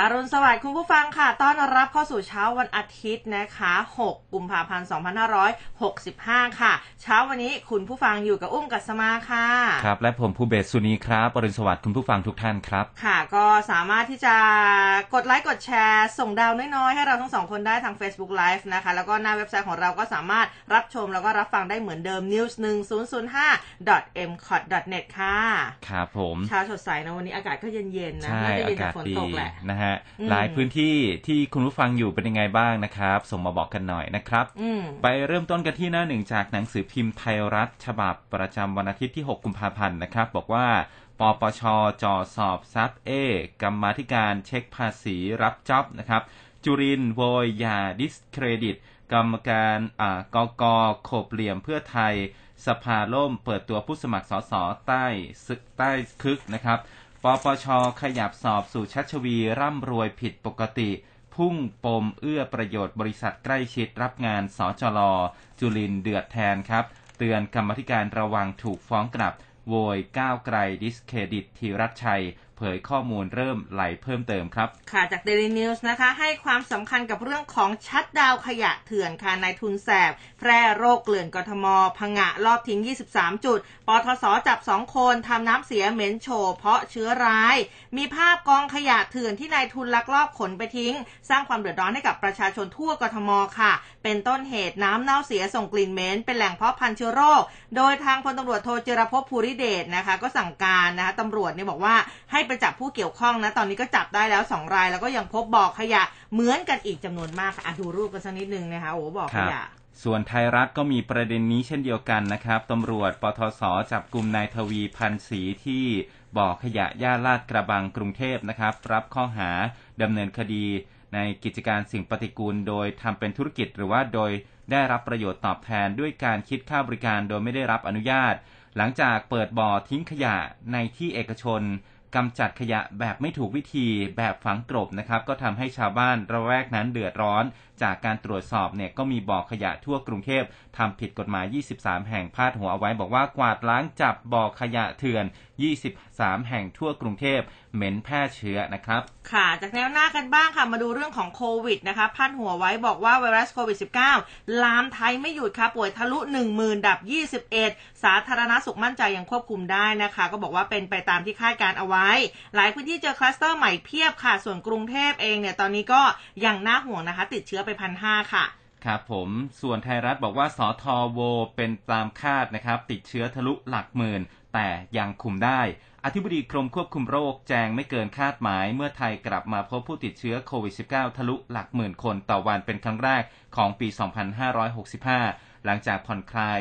อรุณสวัสดิ์คุณผู้ฟังค่ะ ต้อนรับเข้าสู่เช้าวันอาทิตย์นะคะ 6 กุมภาพันธ์ 2565 ค่ะ เช้าวันนี้คุณผู้ฟังอยู่กับอุ้มกัสมาค่ะ ครับ และผมภูเบศสุนีครับอรุณสวัสดิ์คุณผู้ฟังทุกท่านครับ ค่ะ ก็สามารถที่จะกดไลค์กดแชร์ ส่งดาวน้อยๆ ให้เราทั้งสองคนได้ทาง Facebook Live นะคะ แล้วก็หน้าเว็บไซต์ของเราก็สามารถรับชมแล้วก็รับฟังได้เหมือนเดิม news 1005 m c o t net ค่ะ ครับผมเช้าสดใสนะวันนี้อากาศก็เย็นๆนะใช่ไม่ได้อาเย็นกาจากศฝนดีตกแหละนะฮะอืมหลายพื้นที่ที่คุณผู้ฟังอยู่เป็นยังไงบ้างนะครับ ส่งมาบอกกันหน่อยนะครับอืมไปเริ่มต้นกันที่หน้าหนึ่งจากหนังสือพิมพ์ไทยรัฐ ฉบับประจำวันอาทิตย์ที่ 6 กุมภาพันธ์นะครับ บอกว่าปปชจ่อสอบซับเอกรรมาธิการเช็คภาษีรับจ็อบนะครับ จุรินทร์โวยยาดิสเครดิต กรรมการอ่ากกโขบเหลี่ยมเพื่อไทย สภาล่มเปิดตัวผู้สมัครสสใต้ซึกใต้คึกนะครับ ปปชขยับสอบสู่ชัชวีร่ำรวยผิดปกติ พุ่งปมเอื้อประโยชน์บริษัทใกล้ชิดรับงานสจลจุลินเดือดแทนครับ เตือนกรรมธิการระวังถูกฟ้องกลับ โวยก้าวไกลดิสเครดิตธีรัชชัย เผยข้อมูลเริ่มไหลเพิ่มเติมครับ ค่ะจาก Daily News นะคะ ให้ความสำคัญกับเรื่องของชัดดาวขยะเถื่อนค่ะนายทุนแสบ แพร่โรคเกลื่อนกทมพงะรอบทิ้ง 23 จุด ปทส.จับ 2 คนทำน้ำเสียเหม็นโชว์เพราะเชื้อร้าย มีภาพกองขยะเถื่อนที่นายทุนลักลอบขนไปทิ้ง สร้างความเดือดร้อนให้กับประชาชนทั่วกทมค่ะ เป็นต้นเหตุน้ำเน่าเสียส่งกลิ่นเหม็นเป็นแหล่งเพาะพันธุ์เชื้อโรค โดยทางพลตำรวจโทเจรพภูริเดชนะคะ ก็สั่งการนะคะตำรวจเนี่ยบอกว่าให้ไปจับผู้เกี่ยวข้องนะ ตอนนี้ก็จับได้แล้ว2ราย แล้วก็ยังพบบ่อขยะเหมือนกันอีกจำนวนมากค่ะอะดูรูปกันสักนิดนึงนะคะโอ้บ่อขยะส่วนไทยรัฐก็มีประเด็นนี้เช่นเดียวกันนะครับตำรวจปทศจับกลุ่มนายทวีพันธ์ศรีที่บ่อขยะย่าลาดกระบังกรุงเทพนะครับ รับข้อหาดำเนินคดี ในกิจการสิ่งปฏิกูล โดยทำเป็นธุรกิจหรือว่าโดยได้รับประโยชน์ตอบแทนด้วยการคิดค่าบริการโดยไม่ได้รับอนุญาต หลังจากเปิดบ่อทิ้งขยะในที่เอกชน กำจัดขยะแบบไม่ถูกวิธีแบบฝังกลบนะครับ ก็ทำให้ชาวบ้านระแวกนั้นเดือดร้อนจากการตรวจสอบเนี่ยก็มีบ่อขยะทั่วกรุงเทพทำผิดกฎหมาย 23 แห่งพาดหัวเอาไว้ บอกว่ากวาดล้างจับบ่อขยะเถื่อน 23 แห่งทั่วกรุงเทพเหม็นแพร่เชื้อนะครับ ค่ะ จากแนวหน้ากันบ้างค่ะ มาดูเรื่องของโควิดนะคะพันหัวไว้บอกว่าไวรัสโควิด -19 ลามไทยไม่หยุดค่ะป่วยทะลุ 10,000 ดับ 21 สาธารณสุขมั่นใจยังควบคุมได้นะคะ ก็บอกว่าเป็นไปตามที่คาดการเอาไว้ หลายพื้นที่เจอคลัสเตอร์ใหม่เพียบค่ะ ส่วนกรุงเทพเองเนี่ยตอนนี้ก็ยังน่าห่วงนะคะ ติดเชื้อไปพันห้าค่ะ ครับผมส่วนไทยรัฐบอกว่าสอทอโวเป็นตามคาดนะครับ ติดเชื้อทะลุหลักหมื่น แต่ยังคุมได้ อธิบดีกรมควบคุมโรคแจ้งไม่เกินคาดหมาย เมื่อไทยกลับมาพบผู้ติดเชื้อโควิด -19 ทะลุหลักหมื่นคนต่อวันเป็นครั้งแรกของปี 2565 หลังจากผ่อนคลาย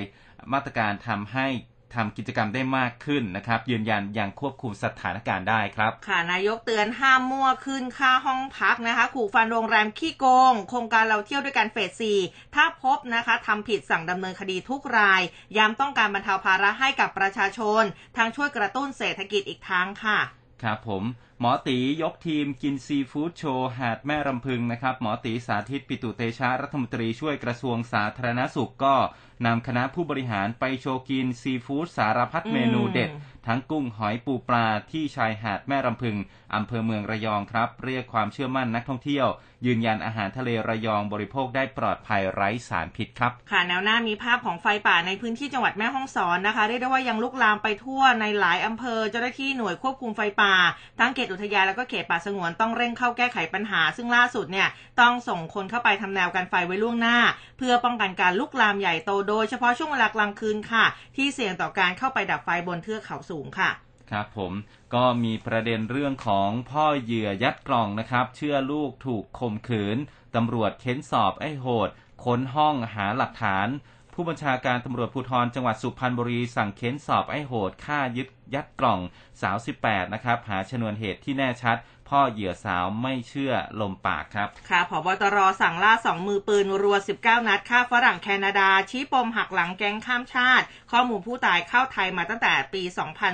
มาตรการทำให้ ทำกิจกรรมได้มากขึ้นนะครับ ยืนยันยังควบคุมสถานการณ์ได้ครับ ค่ะนายกเตือนห้ามมั่วขึ้นค่าห้องพักนะคะ ขู่ฟันโรงแรมขี้โกง โครงการเราเที่ยวด้วยกันเฟสสี่ถ้าพบนะคะทำผิดสั่งดำเนินคดีทุกราย ย้ำต้องการบรรเทาภาระให้กับประชาชนทั้งช่วยกระตุ้นเศรษฐกิจอีกทางค่ะ ครับผมหมอตียกทีมกินซีฟู้ดโชว์หาดแม่รำพึงนะครับ หมอตีสาธิตปิตุเตชะรัฐมนตรีช่วยกระทรวงสาธารณสุขก็นำคณะผู้บริหารไปโชว์กินซีฟู้ดสารพัดเมนูเด็ด ทั้งกุ้งหอยปูปลาที่ชายหาดแม่รำพึงอำเภอเมืองระยองครับ เรียกความเชื่อมั่นนักท่องเที่ยว ยืนยันอาหารทะเลระยองบริโภคได้ปลอดภัยไร้สารพิษครับ ค่ะแนวหน้ามีภาพของไฟป่าในพื้นที่จังหวัดแม่ฮ่องสอนนะคะเรียกได้ว่ายังลุกลามไปทั่วในหลายอำเภอเจ้าหน้าที่หน่วยควบคุมไฟป่าทั้งเขตอุทยานแล้วก็เขตป่าสงวนต้องเร่งเข้าแก้ไขปัญหา ซึ่งล่าสุดเนี่ยต้องส่งคนเข้าไปทำแนวกันไฟไว้ล่วงหน้า เพื่อป้องกันการลุกลามใหญ่โตโดยเฉพาะช่วงเวลากลางคืนค่ะ ที่เสี่ยงต่อการเข้าไปดับไฟบนเทือกเขาสูงค่ะครับผมก็มีประเด็นเรื่องของพ่อเหยื่อยัดกล่องนะครับ เชื่อลูกถูกข่มขืนตำรวจเค้นสอบไอ้โหด ค้นห้องหาหลักฐาน ผู้บัญชาการตำรวจภูธรจังหวัดสุพรรณบุรีสั่งเค้นสอบไอ้โหดฆ่ายึดยัดกล่องสาว 18 นะครับหาชนวนเหตุที่แน่ชัด พ่อเหยื่อสาวไม่เชื่อลมปากครับ ค่ะผบตรสั่งล่าสองมือปืนรัว 19 นัดฆ่าฝรั่งแคนาดา ชี้ปมหักหลังแก๊งข้ามชาติ ข้อมูลผู้ตายเข้าไทยมาตั้งแต่ปี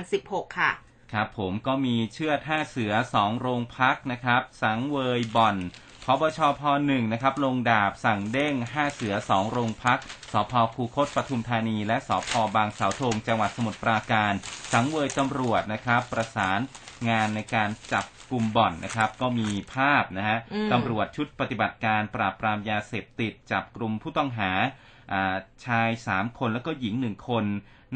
2016 ค่ะครับผมก็มีเชื่อท่าเสือสองโรงพักนะครับ สังเวยบ่อน พบชพหนึ่งนะครับ ลงดาบสั่งเด้งห้าเสือสองโรงพักสพคูคตปทุมธานี และสพบางสาวธงจังหวัดสมุทรปราการ สังเวยตำรวจนะครับ ประสานงานในการจับกลุ่มบ่อนนะครับ ก็มีภาพนะฮะอืมตำรวจชุดปฏิบัติการปราบปรามยาเสพติดจับกลุ่มผู้ต้องหาอ่าชาย 3 คนแล้วก็หญิง 1 คน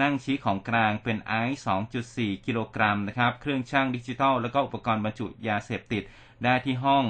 นั่งชี้ของกลางเป็นไอซ์2.4 กิโลกรัมนะครับ เครื่องช่างดิจิทัล แล้วก็อุปกรณ์บรรจุยาเสพติด ได้ที่ห้อง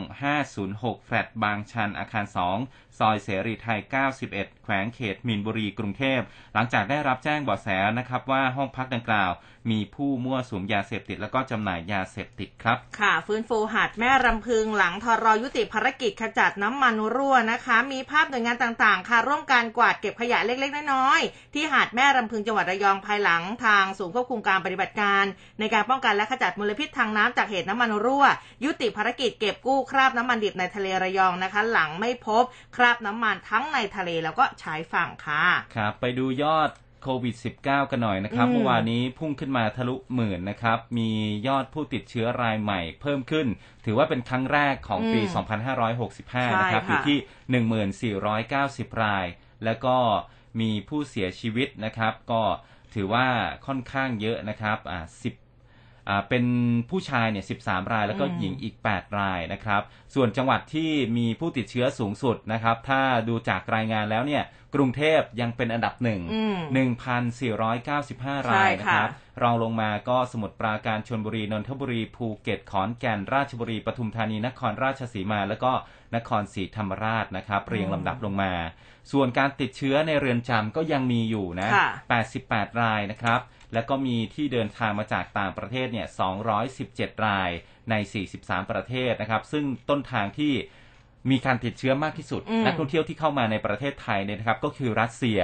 506 แฟลตบางชันอาคาร 2 ซอยเสรีไทย 91 แขวงเขตมีนบุรีกรุงเทพ หลังจากได้รับแจ้งเบาะแสนะครับว่าห้องพักดังกล่าว มีผู้มั่วสุมยาเสพติด แล้วก็จำหน่ายยาเสพติดครับ ค่ะ ฟื้นฟูหาดแม่รำพึงหลังทรยุติภารกิจขจัดน้ำมันรั่วนะคะ มีภาพหน่วยงานต่างๆ ค่ะ ร่วมการกวาดเก็บขยะเล็กๆ น้อยๆ ที่หาดแม่รำพึงจังหวัดระยองภายหลังทางศูนย์ควบคุมการปฏิบัติการ ในการป้องกันและขจัดมลพิษทางน้ำจากเหตุน้ำมันรั่ว ยุติภารกิจเก็บกู้คราบน้ำมันดิบในทะเลระยองนะคะ หลังไม่พบคราบน้ำมันทั้งในทะเลแล้วก็ชายฝั่งค่ะครับไปดูยอดโควิด -19 กันหน่อยนะครับอืมเมื่อวานนี้พุ่งขึ้นมาทะลุหมื่นนะครับ มียอดผู้ติดเชื้อรายใหม่เพิ่มขึ้น ถือว่าเป็นครั้งแรกของปีอืม2565 นะครับใช่อยู่ค่ะที่ 1490 ราย แล้วก็มีผู้เสียชีวิตนะครับ ก็ถือว่าค่อนข้างเยอะนะครับ อ่า10อ่า เป็นผู้ชายเนี่ย13 รายแล้วก็อืมหญิงอีก 8 รายนะครับ ส่วนจังหวัดที่มีผู้ติดเชื้อสูงสุดนะครับ ถ้าดูจากรายงานแล้วเนี่ยกรุงเทพยังเป็นอันดับหนึ่งอืม1,495 รายใช่นะค่ะครับ รองลงมาก็สมุทรปราการชนบุรี นนทบุรี ภูเก็ต ขอนแก่น ราชบุรี ปทุมธานี นครราชสีมา แล้วก็นครศรีธรรมราชนะครับ เรียงลำดับลงมา ส่วนการติดเชื้อในเรือนจำก็ยังมีอยู่นะค่ะ88 รายนะครับ แล้วก็มีที่เดินทางมาจากต่างประเทศเนี่ย 217 รายใน 43 ประเทศนะครับ ซึ่งต้นทางที่มีการติดเชื้อมากที่สุดอืมนักท่องเที่ยวที่เข้ามาในประเทศไทยเนี่ยนะครับก็คือรัสเซีย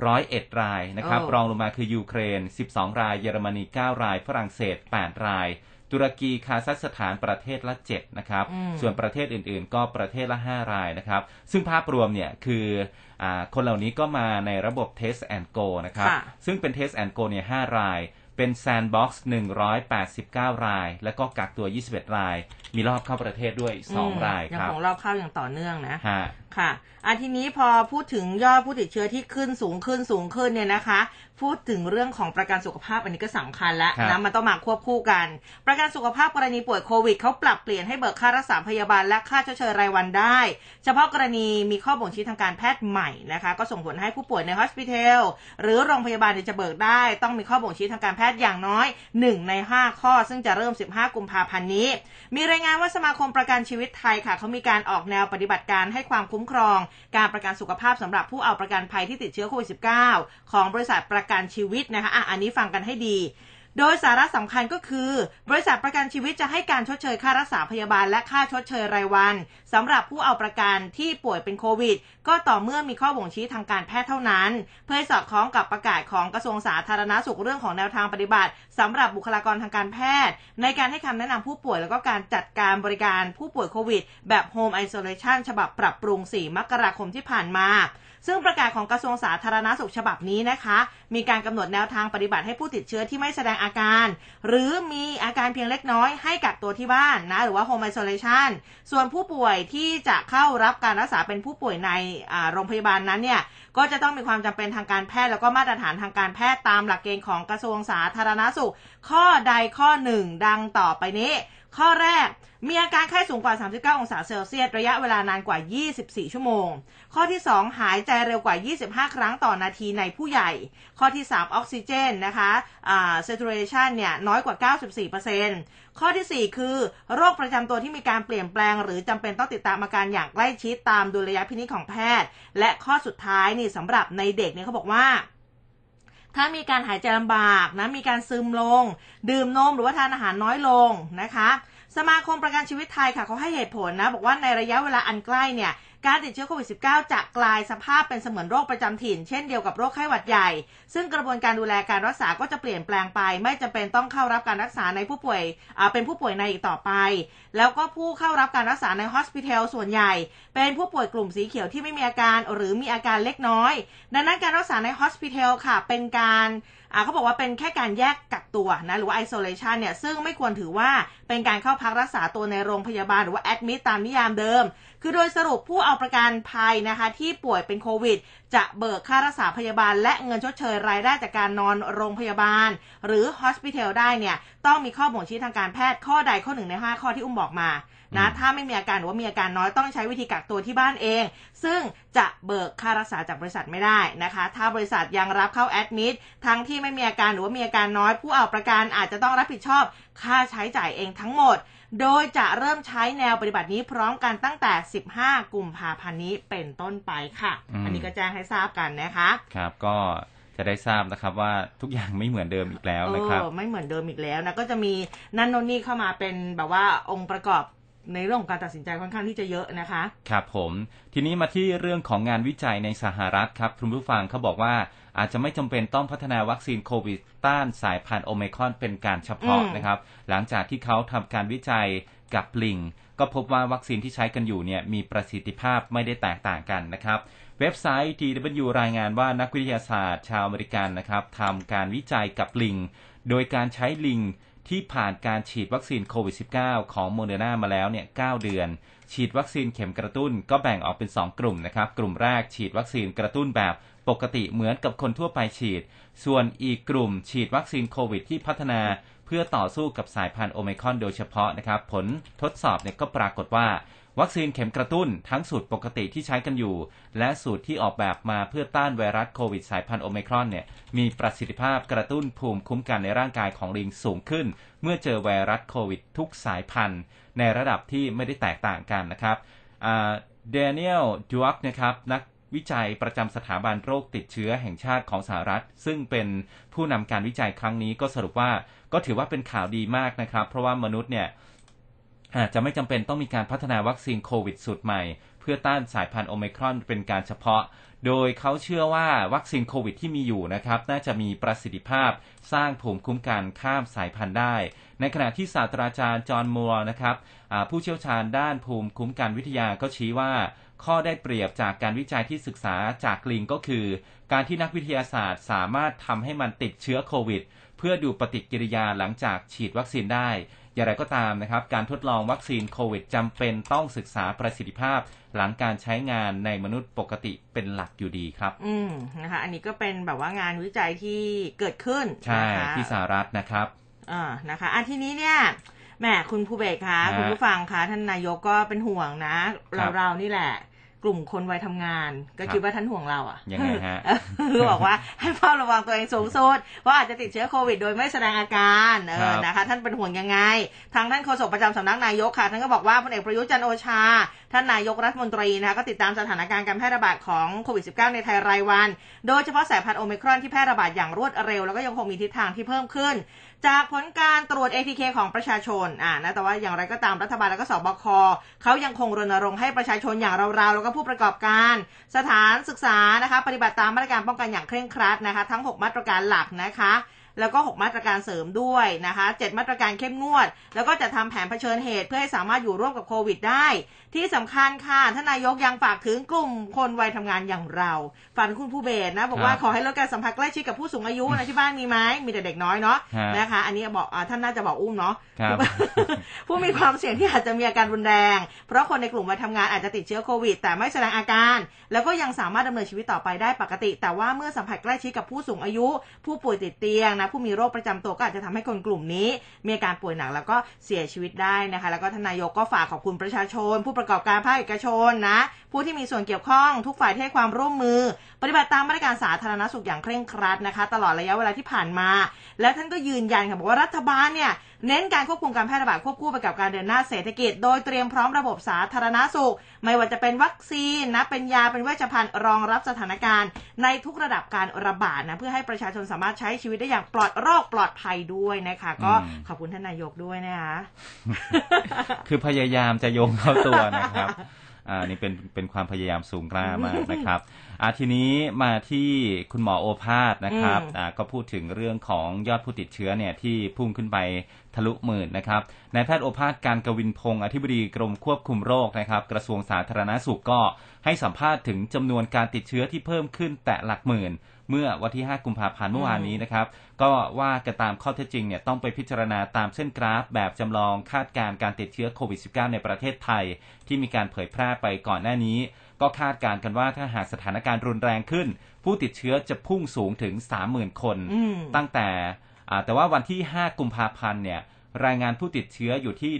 101รายนะครับโอ้รองลงมาคือยูเครน 12 ราย เยอรมนี 9 ราย ฝรั่งเศส 8 ราย ตุรกีคาซัคสถานประเทศละ7นะครับอืมส่วนประเทศอื่นๆ ก็ประเทศละ5รายนะครับ ซึ่งภาพรวมเนี่ยคืออาคนเหล่านี้ก็มาในระบบ Test and Go นะครับค่ะซึ่งเป็น Test and Go เนี่ย5ราย เป็น Sandbox 189 ราย แล้วก็กักตัว 21 ราย มีรอบเข้าประเทศด้วยอืม2รายยังครับของรอบเข้าอย่างต่อเนื่องนะฮะค่ะอาทีนี้พอพูดถึงยอดผู้ติดเชื้อที่ขึ้นสูงขึ้นสูงขึ้นเนี่ยนะคะ พูดถึงเรื่องของประกันสุขภาพอันนี้ก็สำคัญแล้วครับนะมันต้องมาควบคู่กัน ประกันสุขภาพกรณีป่วยโควิดเขาปรับเปลี่ยนให้เบิกค่ารักษาพยาบาลและค่าชดเชยรายวันได้ เฉพาะกรณีมีข้อบ่งชี้ทางการแพทย์ใหม่นะคะ ก็ส่งผลให้ผู้ป่วยในฮอสพิทอลหรือโรงพยาบาลเนี่ยจะเบิกได้ ต้องมีข้อบ่งชี้ทางการแพทย์อย่างน้อย 1 ใน 5 ข้อ ซึ่งจะเริ่ม 15 กุมภาพันธ์นี้ มีรายงานว่าสมาคมประกันชีวิตไทยค่ะเขามีการออกแนวปฏิบัติการให้ความคุ้มครอง การประกันสุขภาพสำหรับผู้เอาประกันภัยที่ติดเชื้อโควิด -19 ของบริษัทประกันชีวิตนะคะอะอันนี้ฟังกันให้ดี โดยสาระสำคัญก็คือ บริษัทประกันชีวิตจะให้การชดเชยค่ารักษาพยาบาลและค่าชดเชยรายวันสำหรับผู้เอาประกันที่ป่วยเป็นโควิด ก็ต่อเมื่อมีข้อบ่งชี้ทางการแพทย์เท่านั้น เพื่อสอดคล้องกับประกาศของกระทรวงสาธารณสุขเรื่องของแนวทางปฏิบัติสำหรับบุคลากรทางการแพทย์ ในการให้คำแนะนำผู้ป่วยแล้วก็การจัดการบริการผู้ป่วยโควิด แบบ Home Isolation ฉบับปรับปรุง 4 มกราคมที่ผ่านมา ซึ่งประกาศของกระทรวงสาธารณสุขฉบับนี้นะคะ มีการกำหนดแนวทางปฏิบัติให้ผู้ติดเชื้อที่ไม่แสดงอาการ หรือมีอาการเพียงเล็กน้อยให้กักตัวที่บ้านนะหรือว่า home isolation ส่วนผู้ป่วยที่จะเข้ารับการรักษาเป็นผู้ป่วยในโรงพยาบาลนั้นเนี่ยก็จะต้องมีความจำเป็นทางการแพทย์แล้วก็มาตรฐานทางการแพทย์ตามหลักเกณฑ์ของกระทรวงสาธารณสุข ข้อใดข้อหนึ่งดังต่อไปนี้ ข้อแรกมีอาการไข้สูงกว่า 39 องศาเซลเซียส ระยะเวลานานกว่า 24 ชั่วโมง ข้อที่ 2 หายใจเร็วกว่า 25 ครั้งต่อนาทีในผู้ใหญ่ ข้อที่ 3 ออกซิเจนนะคะอ่า saturation เนี่ยน้อยกว่า 94%ข้อทีสี่ 4 คือ โรคประจำตัวที่มีการเปลี่ยนแปลง หรือจำเป็นต้องติดตามอาการอย่างใกล้ชิดตามดุลยพินิจของแพทย์ และข้อสุดท้ายนี่สำหรับในเด็กเนี่ยเขาบอกว่า ถ้ามีการหายใจลำบากนะมีการซึมลง ดื่มนมหรือว่าทานอาหารน้อยลงนะคะ สมาคมประกันชีวิตไทยค่ะเขาให้เหตุผลนะ บอกว่าในระยะเวลาอันใกล้เนี่ย การติดเชื้อโควิด -19 จะกลายสภาพเป็นเสมือนโรคประจำถิ่น เช่นเดียวกับโรคไข้หวัดใหญ่ ซึ่งกระบวนการดูแลการรักษาก็จะเปลี่ยนแปลงไป ไม่จำเป็นต้องเข้ารับการรักษาในผู้ป่วยเป็นผู้ป่วยในอีกต่อไป แล้วก็ผู้เข้ารับการรักษาในฮอสพิทอลส่วนใหญ่ เป็นผู้ป่วยกลุ่มสีเขียวที่ไม่มีอาการหรือมีอาการเล็กน้อย ดังนั้นการรักษาในฮอสพิทอลค่ะ เป็นการเขาบอกว่าเป็นแค่การแยกกักตัวนะหรือว่า isolation เนี่ยซึ่งไม่ควรถือว่าเป็นการเข้าพักรักษาตัวในโรงพยาบาลหรือว่า admit ตามนิยามเดิม คือโดยสรุปผู้เอาประกันภัยนะคะที่ป่วยเป็นโควิด จะเบิกค่ารักษาพยาบาล และเงินชดเชยรายได้จากการนอนโรงพยาบาล หรือ hospital ได้เนี่ยต้องมีข้อบ่งชี้ทางการแพทย์ข้อใดข้อหนึ่งใน 5 ข้อที่อุ้มบอกมานะอืมถ้าไม่มีอาการหรือว่ามีอาการน้อยต้องใช้วิธีกักตัวที่บ้านเอง ซึ่งจะเบิกค่ารักษาจากบริษัทไม่ได้นะคะ ถ้าบริษัทยังรับเข้าแอดมิดทั้งที่ไม่มีอาการหรือว่ามีอาการน้อยผู้เอาประกันอาจจะต้องรับผิดชอบค่าใช้จ่ายเองทั้งหมด โดยจะเริ่มใช้แนวปฏิบัตินี้พร้อมกันตั้งแต่ 15 กุมภาพันธ์นี้เป็นต้นไปค่ะอืมอันนี้ก็แจ้งให้ทราบกันนะคะ ครับก็จะได้ทราบนะครับว่าทุกอย่างไม่เหมือนเดิมอีกแล้วนะครับเออไม่เหมือนเดิมอีกแล้วนะก็จะมีนั่นโนนนี่เข้ามาเป็นแบบว่าองค์ประกอบในเรื่องของการตัดสินใจค่อนข้างที่จะเยอะนะคะ ครับผม ทีนี้มาที่เรื่องของงานวิจัยในสหรัฐครับ คุณผู้ฟังเขาบอกว่า อาจจะไม่จำเป็นต้องพัฒนาวัคซีนโควิดต้านสายพันธุ์โอไมครอนเป็นการเฉพาะอืมนะครับ หลังจากที่เขาทำการวิจัยกับลิง ก็พบว่าวัคซีนที่ใช้กันอยู่เนี่ยมีประสิทธิภาพไม่ได้แตกต่างกันนะครับเว็บไซต์ DW รายงานว่านักวิทยาศาสตร์ชาวอเมริกันนะครับทำการวิจัยกับลิง โดยการใช้ลิง ที่ผ่านการฉีดวัคซีนโควิด -19 ของโมเดอร์นามาแล้วเนี่ย9เดือน ฉีดวัคซีนเข็มกระตุ้นก็แบ่งออกเป็น 2 กลุ่มนะครับ กลุ่มแรกฉีดวัคซีนกระตุ้นแบบปกติเหมือนกับคนทั่วไปฉีด ส่วนอีกกลุ่มฉีดวัคซีนโควิดที่พัฒนา เพื่อต่อสู้กับสายพันธุ์โอเมครอนโดยเฉพาะนะครับ ผลทดสอบเนี่ยก็ปรากฏว่า วัคซีนเข็มกระตุ้นทั้งสูตรปกติที่ใช้กันอยู่ และสูตรที่ออกแบบมาเพื่อต้านไวรัสโควิดสายพันธุ์โอไมครอนเนี่ยมีประสิทธิภาพกระตุ้นภูมิคุ้มกันในร่างกายของลิงสูงขึ้น เมื่อเจอไวรัสโควิดทุกสายพันธุ์ ในระดับที่ไม่ได้แตกต่างกันนะครับเดนิเอลดูอักนะครับนักวิจัยประจำสถาบันโรคติดเชื้อแห่งชาติของสหรัฐ ซึ่งเป็นผู้นำการวิจัยครั้งนี้ก็สรุปว่าก็ถือว่าเป็นข่าวดีมากนะครับ เพราะว่ามนุษย์เนี่ย อาจจะไม่จำเป็นต้องมีการพัฒนาวัคซีนโควิดสูตรใหม่ เพื่อต้านสายพันธุ์โอมครอนเป็นการเฉพาะ โดยเขาเชื่อว่าวัคซีนโควิดที่มีอยู่นะครับ น่าจะมีประสิทธิภาพสร้างภูมิคุ้มกันข้ามสายพันธุ์ได้ ในขณะที่ศาสตราจารย์จอห์นมัวร์นะครับผู้เชี่ยวชาญด้านภูมิคุ้มกันวิทยาก็ชี้ว่าข้อได้เปรียบจากการวิจัยที่ศึกษาจากลิงก็คือ การที่นักวิทยาศาสตร์สามารถทำให้มันติดเชื้อโควิด เพื่อดูปฏิกิริยาหลังจากฉีดวัคซีนได้ อย่างไรก็ตามนะครับ การทดลองวัคซีนโควิดจำเป็นต้องศึกษาประสิทธิภาพ หลังการใช้งานในมนุษย์ปกติเป็นหลักอยู่ดีครับ อืมนะคะอันนี้ก็เป็นแบบว่างานวิจัยที่เกิดขึ้นใช่นะคะที่สหรัฐนะครับอ่านะคะอันทีนี้เนี่ยแหมคุณภูเบศคะฮะคุณผู้ฟังคะท่านนายกก็เป็นห่วงนะครัเราบเรานี่แหละ กลุ่มคนวัยทำงาน ก็ครับคิดว่าท่านห่วงเราอะยังไงฮะคือบอกว่าให้เฝ้าระวังตัวเองสูงสุดว่าอาจจะติดเชื้อโควิด โดยไม่แสดงอาการเอครัอบนะคะ ท่านเป็นห่วงยังไง ทางท่านโฆษกประจำสำนักนายกค่ะ ท่านก็บอกว่าพลเอกประยุทธ์จันทร์โอชา ท่านนายกรัฐมนตรีนะคะก็ติดตามสถานการณ์การแพร่ระบาดของโควิด -19 ในไทยรายวัน โดยเฉพาะสายพันธุ์โอมิครอนที่แพร่ระบาดอย่างรวดเร็วแล้วก็ยังคงมีทิศทางที่เพิ่มขึ้น จากผลการตรวจ ATK ของประชาชนอ่านะแต่ว่าอย่างไรก็ตามรัฐบาลแล้วก็สบคเขายังคงรณรงค์ให้ประชาชนอย่างเราๆแล้วก็ผู้ประกอบการ สถานศึกษานะคะ ปฏิบัติตามมาตรการป้องกันอย่างเคร่งครัดนะคะ ทั้ง 6 มาตรการหลักนะคะ แล้วก็ 6 มาตรการเสริมด้วยนะคะ7มาตรการเข้มงวด แล้วก็จะทำแผนเผชิญเหตุ เพื่อให้สามารถอยู่ร่วมกับโควิดได้ ที่สำคัญค่ะท่านนายกยังฝากถึงกลุ่มคนวัยทำงานอย่างเราฝากถึงคุณผู้เบสนะ บอกว่าครับขอให้ลดการสัมผัสใกล้ชิดกับผู้สูงอายุนะที่บ้านมีไหมมีแต่เด็กน้อยเนาะฮะนะคะ อันนี้บอกอ่าท่านน่าจะบอกอุ้มเนาะครับผู้มีความเสี่ยงที่อาจจะมีอาการรุนแรง เพราะคนในกลุ่มวัยทำงานอาจจะติดเชื้อโควิด แต่ไม่แสดงอาการ แล้วก็ยังสามารถดำเนินชีวิตต่อไปได้ปกติ แต่ว่าเมื่อสัมผัสใกล้ชิดกับผู้สูงอายุ ผู้ป่วยติดเตียงนะผู้มีโรคประจำตัวก็อาจจะทำให้คนกลุ่มนี้ มีอาการป่วยหนักแล้วก็เสียชีวิตได้นะคะ แล้วก็ทนนายกก็ฝากขอบคุณประชาชน ผู้ประกอบการภาคเอกชนนะ ผู้ที่มีส่วนเกี่ยวข้องทุกฝ่ายที่ให้ความร่วมมือ ปฏิบัติตามมาตรการสาธารณสุขอย่างเคร่งครัดนะคะ ตลอดระยะเวลาที่ผ่านมา แล้วท่านก็ยืนยันค่ะบอกว่ารัฐบาลเนี่ยเน้นการควบคุมการแพร่ระบาดควบคู่ไปกับการเดินหน้าเศรษฐกิจ โดยเตรียมพร้อมระบบสาธารณสุข ไม่ว่าจะเป็นวัคซีนนะเป็นยาเป็นเวชภัณฑ์รองรับสถานการณ์ ในทุกระดับการระบาดนะเพื่อให้ประชาชนสามารถใช้ชีวิตได้อย่างปลอดโรคปลอดภัยด้วยนะคะ ก็อืมขอบคุณท่านนายกด้วยนะคะคือพยายามจะโยงเข้าตัวนะครับ อ่านี่เป็นเป็นความพยายามสูงกล้ามากนะครับอ่าทีนี้มาที่คุณหมอโอภาสนะครับอืมอ่าก็พูดถึงเรื่องของยอดผู้ติดเชื้อเนี่ยที่พุ่งขึ้นไป ทะลุหมื่นนะครับนายแพทย์โอภาสการกวินพงศ์อธิบดีกรมควบคุมโรคนะครับกระทรวงสาธารณสุขก็ให้สัมภาษณ์ถึงจำนวนการติดเชื้อที่เพิ่มขึ้นแตะหลักหมื่น เมื่อวันที่ 5 กุมภาพันธ์เมื่อวานนี้นะครับ ก็ว่ากันตามข้อเท็จจริงเนี่ยต้องไปพิจารณาตามเส้นกราฟ แบบจำลองคาดการณ์การติดเชื้อโควิด -19 ในประเทศไทย ที่มีการเผยแพร่ไปก่อนหน้านี้ ก็คาดการณ์กันว่าถ้าหากสถานการณ์รุนแรงขึ้น ผู้ติดเชื้อจะพุ่งสูงถึง 30,000 คนอืมตั้งแต่อ่า แต่ว่าวันที่ 5 กุมภาพันธ์เนี่ยรายงานผู้ติดเชื้ออยู่ที่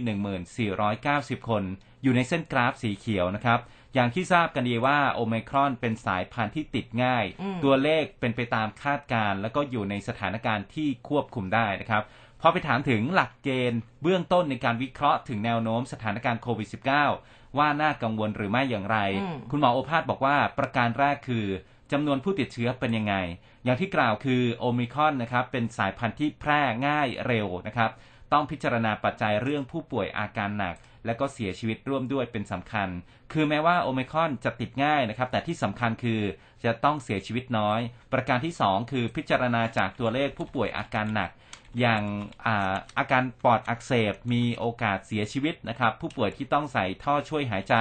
1490 คน อยู่ในเส้นกราฟสีเขียวนะครับ อย่างที่ทราบกันดีว่าโอไมครอนเป็นสายพันธุ์ที่ติดง่ายอืมตัวเลขเป็นไปตามคาดการณ์แล้วก็อยู่ในสถานการณ์ที่ควบคุมได้นะครับพอไปถามถึงหลักเกณฑ์เบื้องต้นในการวิเคราะห์ถึงแนวโน้มสถานการณ์โควิด -19 ว่าน่ากังวลหรือไม่อย่างไรอืมคุณหมอโอภาสบอกว่าประการแรกคือจำนวนผู้ติดเชื้อเป็นยังไง อย่างที่กล่าวคือโอมิคอนนะครับเป็นสายพันธุ์ที่แพร่ง่ายเร็วนะครับ ต้องพิจารณาปัจจัยเรื่องผู้ป่วยอาการหนัก และก็เสียชีวิตร่วมด้วยเป็นสำคัญ คือแม้ว่าโอมิคอนจะติดง่ายนะครับ แต่ที่สำคัญคือจะต้องเสียชีวิตน้อย ประการที่สองคือพิจารณาจากตัวเลขผู้ป่วยอาการหนักอย่างอาอาการปอดอักเสบมีโอกาสเสียชีวิตนะครับ ผู้ป่วยที่ต้องใส่ท่อช่วยหายใจ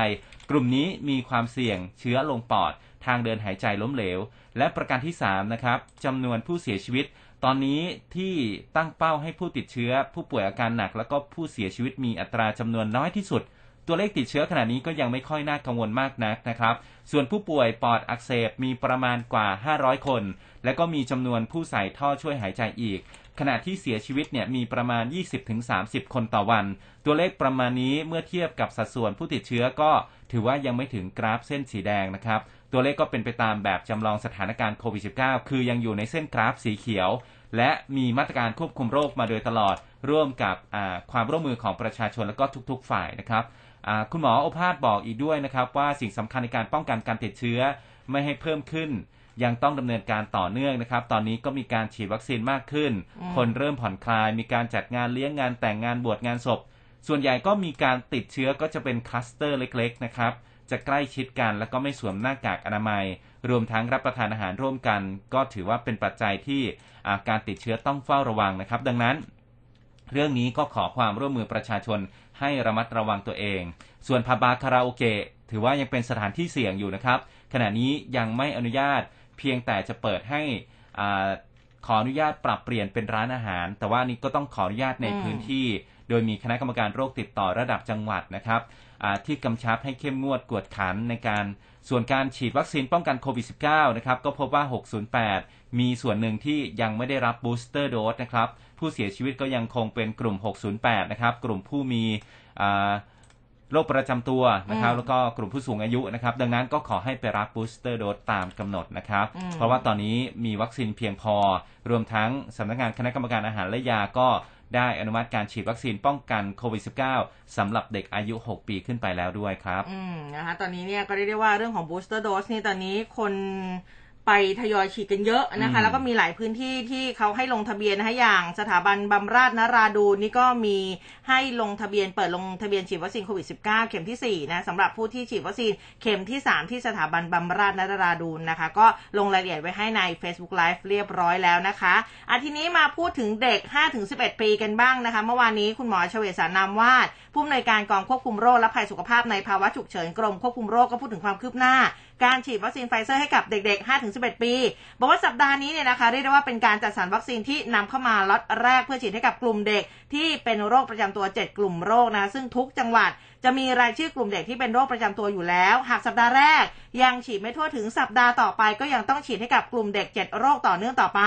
กลุ่มนี้มีความเสี่ยงเชื้อลงปอด ทางเดินหายใจล้มเหลว และประการที่3นะครับจำนวนผู้เสียชีวิต ตอนนี้ที่ตั้งเป้าให้ผู้ติดเชื้อ ผู้ป่วยอาการหนัก แล้วก็ผู้เสียชีวิตมีอัตราจำนวนน้อยที่สุด ตัวเลขติดเชื้อขณะนี้ก็ยังไม่ค่อยน่ากังวลมากนักนะครับ ส่วนผู้ป่วยปอดอักเสบมีประมาณกว่า 500 คน และก็มีจำนวนผู้ใส่ท่อช่วยหายใจอีกขณะที่เสียชีวิตเนี่ยมีประมาณ 20-30 คนต่อวัน ตัวเลขประมาณนี้เมื่อเทียบกับสัดส่วนผู้ติดเชื้อก็ถือว่ายังไม่ถึงกราฟเส้นสีแดงนะครับ ตัวเลขก็เป็นไปตามแบบจำลองสถานการณ์โควิด -19 คือยังอยู่ในเส้นกราฟสีเขียว และมีมาตรการควบคุมโรคมาโดยตลอด ร่วมกับอ่าความร่วมมือของประชาชนและก็ทุก ๆ ฝ่ายนะครับอ่าคุณหมอโอภาสบอกอีกด้วยนะครับ ว่าสิ่งสำคัญในการป้องกันการติดเชื้อไม่ให้เพิ่มขึ้นยังต้องดำเนินการต่อเนื่องนะครับ ตอนนี้ก็มีการฉีดวัคซีนมากขึ้นอืมคนเริ่มผ่อนคลาย มีการจัดงานเลี้ยงงานแต่งงานบวชงานศพ ส่วนใหญ่ก็มีการติดเชื้อก็จะเป็นคลัสเตอร์เล็ก ๆ นะครับ จะใกล้ชิดกัน แล้วก็ไม่สวมหน้ากากอนามัย รวมทั้งรับประทานอาหารร่วมกัน ก็ถือว่าเป็นปัจจัยที่าการติดเชื้อต้องเฝ้าระวังนะครับ ดังนั้น เรื่องนี้ก็ขอความร่วมมือประชาชนให้ระมัดระวังตัวเอง ส่วนผับบาร์คาราโอเกะถือว่ายังเป็นสถานที่เสี่ยงอยู่นะครับ ขณะนี้ยังไม่อนุญาตเพียงแต่จะเปิดให้ขออนุญาตปรับเปลี่ยนเป็นร้านอาหาร แต่ว่านี่ก็ต้องขออนุญาตในพื้นที่ โดยมีคณะกรรมการโรคติดต่อระดับจังหวัดนะครับ ที่กำชับให้เข้มงวดกวดขันในการส่วนการฉีดวัคซีนป้องกันโควิด -19 นะครับก็พบว่า 608 มีส่วนหนึ่งที่ยังไม่ได้รับ booster dose นะครับผู้เสียชีวิตก็ยังคงเป็นกลุ่ม 608 นะครับกลุ่มผู้มีอ่าโรคประจำตัวนะครับอืมแล้วก็กลุ่มผู้สูงอายุนะครับ ดังนั้นก็ขอให้ไปรับ booster dose ตามกำหนดนะครับอืมเพราะว่าตอนนี้มีวัคซีนเพียงพอ รวมทั้งสำนักงานคณะกรรมการอาหารและยาก็ ได้อนุมัติการฉีดวัคซีนป้องกันโควิด -19 สำหรับเด็กอายุ 6 ปีขึ้นไปแล้วด้วยครับ อืมนะคะตอนนี้เนี่ยก็เรียกได้ว่าเรื่องของ booster dose นี่ตอนนี้คน ไปทยอยฉีดกันเยอะนะคะอืมแล้วก็มีหลายพื้นที่ที่เขาให้ลงทะเบียนนะคะอย่างสถาบันบำราศนราดูนนี่ก็มีให้ลงทะเบียนเปิดลงทะเบียนฉีดวัคซีนโควิด -19 เข็มที่4นะสำหรับผู้ที่ฉีดวัคซีนเข็มที่ 3 ที่สถาบันบำราศนราดูนนะคะ ก็ลงรายละเอียดไว้ให้ใน Facebook Live เรียบร้อยแล้วนะคะอาทีนี้มาพูดถึงเด็ก 5-11 ปีกันบ้างนะคะ เมื่อวานนี้คุณหมอเฉวศสารนามวาดผู้อำนวยการกองควบคุมโรคและภัยสุขภาพในภาวะฉุกเฉินกรมควบคุมโรคก็พูดถึงความคืบหน้า การฉีดวัคซีนไฟเซอร์ให้กับเด็กๆ5-11 ปี บอกว่าสัปดาห์นี้เนี่ยนะคะเรียกได้ว่าเป็นการจัดสรรวัคซีนที่นำเข้ามาล็อตแรกเพื่อฉีดให้กับกลุ่มเด็ก ที่เป็นโรคประจำตัว 7 กลุ่มโรคนะซึ่งทุกจังหวัด จะมีรายชื่อกลุ่มเด็กที่เป็นโรคประจำตัวอยู่แล้ว หากสัปดาห์แรก ยังฉีดไม่ทั่วถึงสัปดาห์ต่อไป ก็ยังต้องฉีดให้กับกลุ่มเด็ก 7 โรคต่อเนื่องต่อไป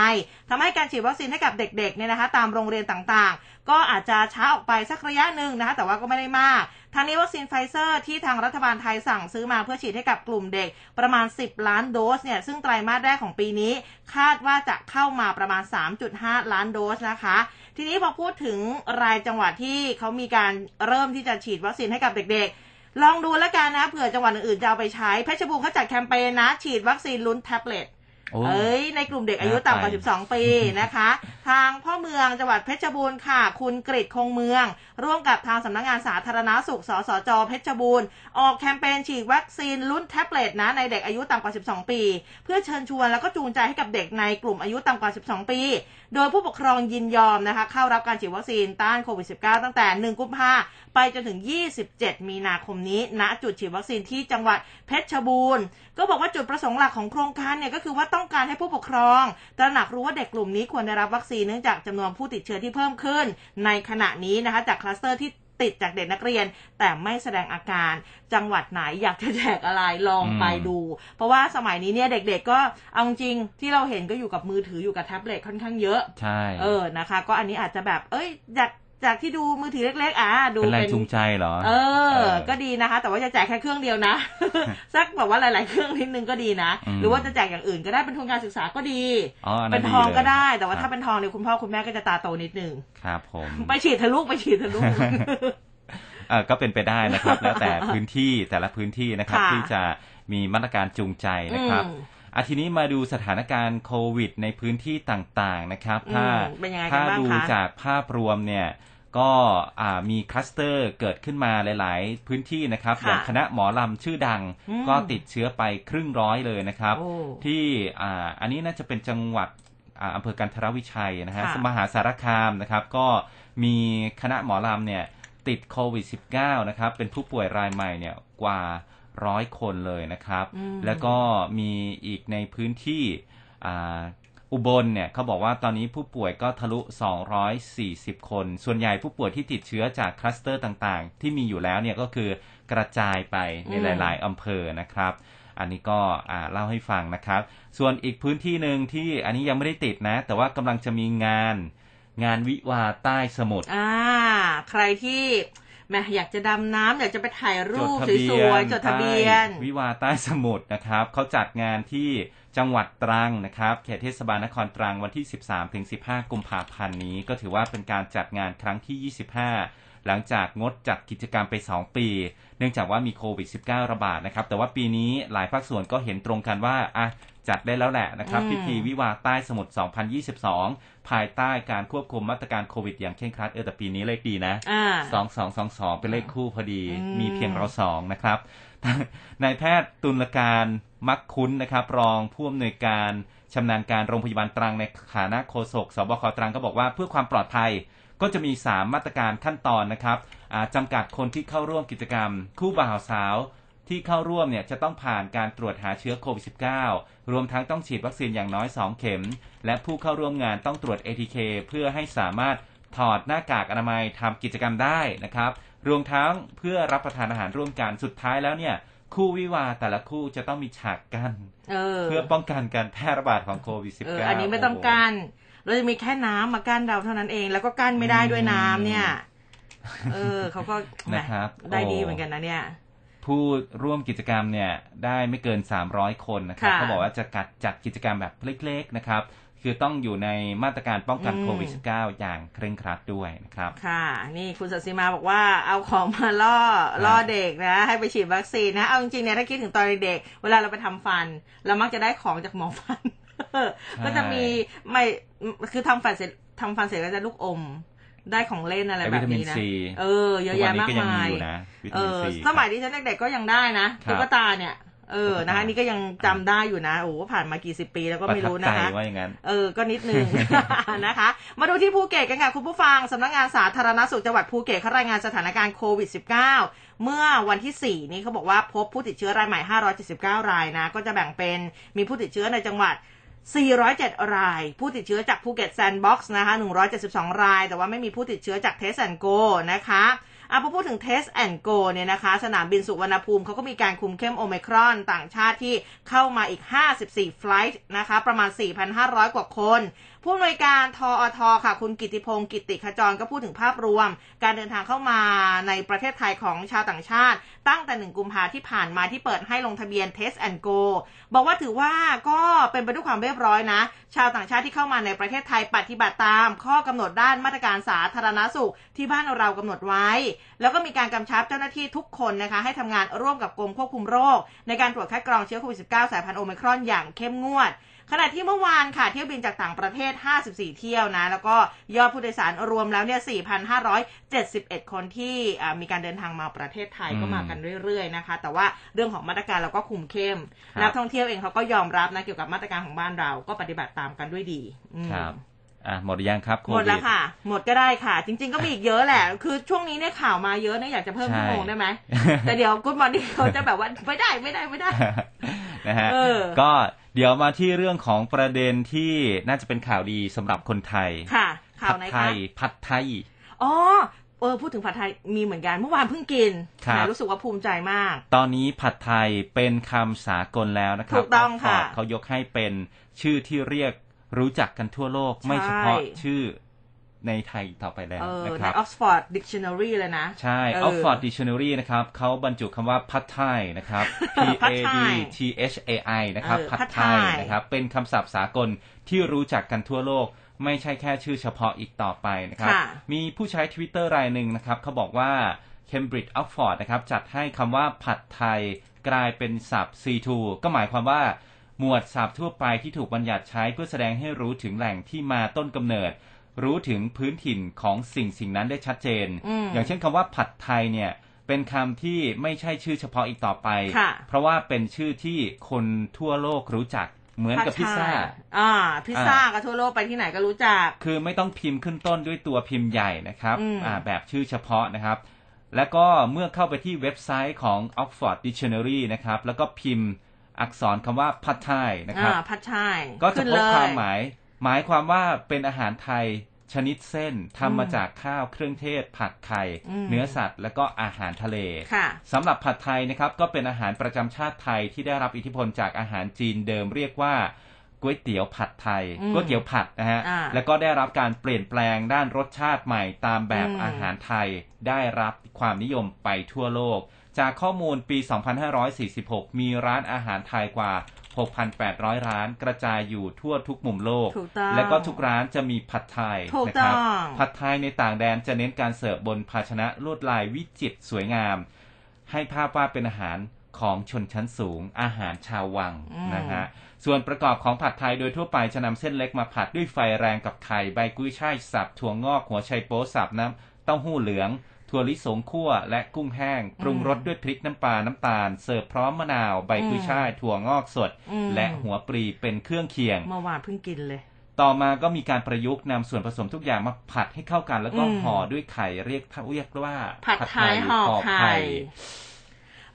ทำให้การฉีดวัคซีนให้กับเด็กๆเนี่ยนะคะตามโรงเรียนต่างๆ ก็อาจจะช้าออกไปสักระยะหนึ่งนะคะแต่ว่าก็ไม่ได้มากทางนี้วัคซีนไฟเซอร์ที่ทางรัฐบาลไทยสั่งซื้อมาเพื่อฉีดให้กับกลุ่มเด็กประมาณ 10 ล้านโดสเนี่ยซึ่งไตรมาสแรกของปีนี้ คาดว่าจะเข้ามาประมาณ 3.5 ล้านโดสนะคะ ทีนี้พอพูดถึงรายจังหวัดที่เขามีการเริ่มที่จะฉีดวัคซีนให้กับเด็กๆ ลองดูแล้วกันนะเผื่อจังหวัดอื่นๆจะเอาไปใช้เพชรบูรณ์เขาจัดแคมเปญนะ ฉีดวัคซีนลุ้นแท็บเล็ตโอ้เอ้ยในกลุ่มเด็กอายุต่ำกว่าน่าไป12 ปีนะคะ ทางพ่อเมืองจังหวัดเพชรบูรณ์ค่ะ คุณกฤษคงเมือง ร่วมกับทางสำนักงานสาธารณาสุข สสจ เพชรบูรณ์ ออกแคมเปญฉีดวัคซีนรุ่นแท็บเล็ตนะในเด็กอายุต่ำกว่า 12 ปี เพื่อเชิญชวนแล้วก็จูงใจให้กับเด็กในกลุ่มอายุต่ำกว่า 12 ปี โดยผู้ปกครองยินยอมนะคะเข้ารับการฉีดวัคซีนต้านโควิด -19 ตั้งแต่ 1 กุมภาไปจนถึง 27 มีนาคมนี้ณจุดฉีดวัคซีนที่จังหวัดเพชรบูรณ์ ก็บอกว่าจุดประสงค์หลักของโครงการเนี่ยก็คือว่าต้องการให้ผู้ปกครอง ตระหนักรู้ว่าเด็กกลุ่มนี้ควรได้รับวัคซีนเนื่องจากจำนวนผู้ติดเชื้อที่เพิ่มขึ้น ในขณะนี้นะคะจากคลัสเตอร์ที่ ติดจากเด็กนักเรียน แต่ไม่แสดงอาการจังหวัดไหนอยากจะแจกอะไรลองไปดู เพราะว่าสมัยนี้เนี่ยเด็กๆก็เอาจริงที่เราเห็นก็อยู่กับมือถืออยู่กับแท็บเล็ตค่อนข้างเยอะใช่เออนะคะ ก็อันนี้อาจจะแบบเอ้ยจาก จากที่ดูมือถือเล็ก ๆ อะดูเป็นแรงเป็นจูงใจเหรอเออเออ ก็ดีนะคะ แต่ว่าจะแจกแค่เครื่องเดียวนะ สักแบบว่าหลาย ๆ เครื่องนิดนึงก็ดีนะอืมหรือว่าจะแจกอย่างอื่นก็ได้เป็นทุนการศึกษาก็ดีอ๋ออันเป็นั้นนดีทองก็เลยได้ แต่ว่าครัถ้าบเป็นทองเนี่ยคุณพ่อคุณแม่ก็จะตาโตนิดนึง ครับผม ไปฉีดเทะลุไปฉีดเทะลุเออก็เป็นไปได้นะครับ แล้วแต่พื้นที่แต่ละพื้นที่นะครับค่ะที่จะมีมาตรการจูงใจนะครับอืมอาทีนี้มาดูสถานการณ์โควิดในพื้นที่ต่างๆนะครับ ถ้าอืมเป็นยังไงกันถ้าบ้างดูคะจากภาพรวมเนี่ย ก็อ่ามีคลัสเตอร์เกิดขึ้นมาหลาย ๆ พื้นที่นะครับค่ะอย่างคณะหมอลำชื่อดังอืมก็ติดเชื้อไปครึ่งร้อยเลยนะครับโอ้ที่อ่าอันนี้น่าจะเป็นจังหวัดอ่าอำเภอกันทรวิชัยนะฮะค่ะมหาสารคามนะครับ ก็มีคณะหมอลำเนี่ยติดโควิด -19 นะครับ เป็นผู้ป่วยรายใหม่เนี่ยกว่าร้อยคนเลยนะครับอืมแล้วก็มีอีกในพื้นที่ อ่าอุบลเนี่ยเขาบอกว่าตอนนี้ผู้ป่วยก็ทะลุ 240 คน ส่วนใหญ่ผู้ป่วยที่ติดเชื้อจากคลัสเตอร์ต่างๆ ที่มีอยู่แล้วเนี่ยก็คือกระจายไปในอืมหลาย ๆอำเภอนะครับ อันนี้ก็อ่าเล่าให้ฟังนะครับ ส่วนอีกพื้นที่หนึ่งที่อันนี้ยังไม่ได้ติดนะ แต่ว่ากำลังจะมีงานงานวิวาใต้สมุทรอ่า ใครที่แหมอยากจะดำน้ำอยากจะไปถ่ายรูปทะเบีสยวยนๆจดทะเบียนใต้วิวาใต้สมุทรนะครับเขาจัดงานที่ จังหวัดตรังนะครับเขตเทศบาลนครตรังวันที่ 13ถึง15 กุมภาพันธ์นี้ ก็ถือว่าเป็นการจัดงานครั้งที่ 25 หลังจากงดจัดกิจกรรมไป 2 ปี เนื่องจากว่ามีโควิด -19 ระบาดนะครับ แต่ว่าปีนี้หลายภาคส่วนก็เห็นตรงกันว่าอะจัดได้แล้วแหละนะครับอืมพิธีวิวาใต้สมุทร 2022 ภายใต้การควบคุมมาตรการโควิดอย่างเคร่งครัดเออแต่ปีนี้เลขดีนะอ่าสองสองสองสองเป็นเลขคู่พอดีอืมมีเพียงเราสองนะครับ นายแพทย์ตุลการมักคุ้นนะครับ รองผู้อำนวยการชำนาญการโรงพยาบาลตรังในฐานะโฆษกสบคตรังก็บอกว่าเพื่อความปลอดภัยก็จะมี 3 มาตรการขั้นตอนนะครับจำกัดคนที่เข้าร่วมกิจกรรม คู่บ่าวสาวที่เข้าร่วมเนี่ยจะต้องผ่านการตรวจหาเชื้อโควิด -19 รวมทั้งต้องฉีดวัคซีนอย่างน้อย 2 เข็ม และผู้เข้าร่วมงานต้องตรวจ ATK เพื่อให้สามารถถอดหน้ากากอนามัยทำกิจกรรมได้นะครับ รวมทั้งเพื่อรับประทานอาหารร่วมกันสุดท้ายแล้วเนี่ยคู่วิวาห์แต่ละคู่จะต้องมีฉากกั้นเออเพื่อป้องกันการแพร่ระบาดของโควิด -19 เอออันนี้ไม่ต้องกั้นเราจะมีแค่น้ำมากั้นเราเท่านั้นเอง แล้วก็กั้นไม่ได้ด้วยน้ำเนี่ย เออเขาก็แหมนะครับได้ดีโอ้เหมือนกันนะเนี่ย ผู้ร่วมกิจกรรมเนี่ยได้ไม่เกิน 300 คนนะครับค่ะเขาบอกว่าจะกัดจัดกิจกรรมแบบเล็กๆนะครับ คือต้องอยู่ในมาตรการป้องกันอืมโควิด -19 อย่างเคร่งครัดด้วยนะครับ ค่ะ นี่คุณสัตย์สีมาบอกว่าเอาของมาล่อล่อเด็กนะ ให้ไปฉีดวัคซีนนะ เอาจริงๆเนี่ยถ้าคิดถึงตอนเด็กๆเวลาเราไปทำฟัน เรามักจะได้ของจากหมอฟัน ก็จะมีไม่คือทำฟันเสร็จทำฟันเสร็จก็จะลูกอมได้ของเล่นอะไรไอ้แบบวิตามินซีนี้นะเออ เยอะแยะมากทุกวันนี้ก็ยังมีอยู่นะเออวิตามินซีสมัยที่ฉันเด็กๆก็ยังได้นะครับตุ๊กตาเนี่ย เออตุ๊กตานะคะนี่ก็ยังจำได้อยู่นะโอ้โหผ่านมากี่สิบปีแล้วก็ไม่รู้นะประทับใจคะว่าอย่างนั้นเออก็นิดนึงนะคะ มาดูที่ภูเก็ตกันค่ะคุณผู้ฟังสำนักงานสาธารณสุขจังหวัดภูเก็ตเขารายงานสถานการณ์โควิด -19 เมื่อวันที่ 4 นี้เขาบอกว่าพบผู้ติดเชื้อรายใหม่ 579 รายนะ ก็จะแบ่งเป็นมีผู้ติดเชื้อในจังหวัด407 ราย ผู้ติดเชื้อจากภูเก็ตแซนด์บ็อกซ์นะคะ 172 ราย แต่ว่าไม่มีผู้ติดเชื้อจาก Test and Go นะคะ อะพอพูดถึง Test and Go เนี่ยนะคะ สนามบินสุวรรณภูมิเขาก็มีการคุมเข้มโอมิครอนต่างชาติที่เข้ามาอีก 54 ไฟลท์นะคะ ประมาณ 4,500 กว่าคน ผู้อำนวยการทออทค่ะ คุณกิติพงศ์กิติขจรก็พูดถึงภาพรวม การเดินทางเข้ามาในประเทศไทยของชาวต่างชาติ ตั้งแต่1กุมภาที่ผ่านมาที่เปิดให้ลงทะเบียน Test and Go บอกว่าถือว่าก็เป็นไปด้วยความเรียบร้อยนะ ชาวต่างชาติที่เข้ามาในประเทศไทยปฏิบัติตาม ข้อกำหนดด้านมาตรการสาธารณสุข ที่บ้านเรากำหนดไว้ แล้วก็มีการกำชับเจ้าหน้าที่ทุกคนนะคะ ให้ทำงานร่วมกับกรมควบคุมโรค ในการตรวจคัดกรองเชื้อโควิด -19 สายพันธุ์โอไมครอนอย่างเข้มงวด ขณะที่เมื่อวานค่ะเที่ยวบินจากต่างประเทศ 54 เที่ยวนะ แล้วก็ยอดผู้โดยสารรวมแล้วเนี่ย 4,571 คนที่อ่ามีการเดินทางมาประเทศไทยอืมก็มากันเรื่อยๆนะคะ แต่ว่าเรื่องของมาตรการเราก็คุมเข้มครับนักท่องเที่ยวเองเขาก็ยอมรับนะเกี่ยวกับมาตรการของบ้านเราก็ปฏิบัติตามกันด้วยดีอืมครับอะหมดหรือยังครับโคหมดวิแล้วค่ะ หมดก็ได้ค่ะ จริง ๆ ก็มีอีกเยอะแหละ คือช่วงนี้เนี่ยข่าวมาเยอะนะอยากจะเพิ่มใช่ชั่วโมงได้ไหมแต่เดี๋ยวกุ๊ดมอร์นิ่งเขาจะแบบว่าไม่ได้ไม่ได้ไม่ได้ นะฮะเออก็เดี๋ยวมาที่เรื่องของประเด็นที่น่าจะเป็นข่าวดีสำหรับคนไทยค่ะข่าวไหนผัดไทคะยผัดไทยอ๋อเออพูดถึงผัดไทยมีเหมือนกันเมื่อวานเพิ่งกินครับแหมรู้สึกว่าภูมิใจมาก ตอนนี้ผัดไทยเป็นคำสากลแล้วนะครับถูกต้องค่ะ Oxford เขายกให้เป็นชื่อที่เรียกรู้จักกันทั่วโลกใช่ไม่เฉพาะชื่อ ในไทยต่อไปแล้วเออนะคในรับ Oxford Dictionary เลยนะ ใช่เออ Oxford Dictionary นะครับเขาบรรจุคำว่าผัดไทยนะครับ P ผัด A ไท D ย T H A I นะครับเออผัดผัดไทไทยยนะครับเป็นคำศัพท์สากลที่รู้จักกันทั่วโลกไม่ใช่แค่ชื่อเฉพาะอีกต่อไปนะครับค่ะมีผู้ใช้ Twitter รายหนึ่งนะครับเขาบอกว่า Cambridge Oxford นะครับจัดให้คำว่าผัดไทยกลายเป็นศัพท์ C2 ก็หมายความว่า หมวดศัพท์ทั่วไปที่ถูกบัญญัติใช้เพื่อแสดงให้รู้ถึงแหล่งที่มาต้นกำเนิด รู้ถึงพื้นถิ่นของสิ่งสิ่งนั้นได้ชัดเจนอืมอย่างเช่นคำว่าผัดไทยเนี่ยเป็นคำที่ไม่ใช่ชื่อเฉพาะอีกต่อไปค่ะเพราะว่าเป็นชื่อที่คนทั่วโลกรู้จักเหมือนกับพิซซ่าผัดไทยอ่า พิซซ่าก็ทั่วโลกไปที่ไหนก็รู้จัก คือไม่ต้องพิมพ์ขึ้นต้นด้วยตัวพิมพ์ใหญ่นะครับอืมอ่า แบบชื่อเฉพาะนะครับ แล้วก็เมื่อเข้าไปที่เว็บไซต์ของ Oxford Dictionary นะครับ แล้วก็พิมพ์อักษรคำว่าผัดไทยนะครับอ่าผัดไทยก็จะขึ้นพบเลยความหมาย หมายความว่าเป็นอาหารไทยชนิดเส้นทำมาอืมจากข้าวเครื่องเทศ ผักไข่อืมเนื้อสัตว์ และก็อาหารทะเลค่ะสำหรับผัดไทยนะครับก็เป็นอาหารประจำชาติไทยที่ได้รับอิทธิพลจากอาหารจีนเดิมเรียกว่าก๋วยเตี๋ยวผัดไทยอืมก๋วยเตี๋ยวผัดนะฮะอ่าแล้วก็ได้รับการเปลี่ยนแปลงด้านรสชาติใหม่ตามแบบอืมอาหารไทย ได้รับความนิยมไปทั่วโลก จากข้อมูลปี 2546 มีร้านอาหารไทยกว่า 6,800 ร้านกระจายอยู่ทั่วทุกมุมโลกถูกต้องและก็ทุกร้านจะมีผัดไทยถูกนะครัต้องผัดไทยในต่างแดนจะเน้นการเสิร์ฟบนภาชนะลวดลายวิจิตรสวยงาม ให้ภาพว่าเป็นอาหารของชนชั้นสูงอาหารชาววังอืมนะฮะส่วนประกอบของผัดไทยโดยทั่วไปจะนำเส้นเล็กมาผัดด้วยไฟแรงกับไข่ใบกุ้ยช่ายสับถั่วงอกหัวไชโป๊สับน้ำเต้าหู้เหลือง ถั่วลิสงคั่วและกุ้งแห้ง ปรุงรสด้วยพริกน้ำปลาน้ำตาล เสิร์ฟพร้อมมะนาว ใบกุ้ยช่ายถั่วงอกสดอืมและหัวปรีเป็นเครื่องเคียงเมื่อวานเพิ่งกินเลย ต่อมาก็มีการประยุกต์นำส่วนผสมทุกอย่างมาผัดให้เข้ากัน แล้วก็อืมห่อด้วยไข่เรียกเรียกว่า ผัดไทยห่อไข่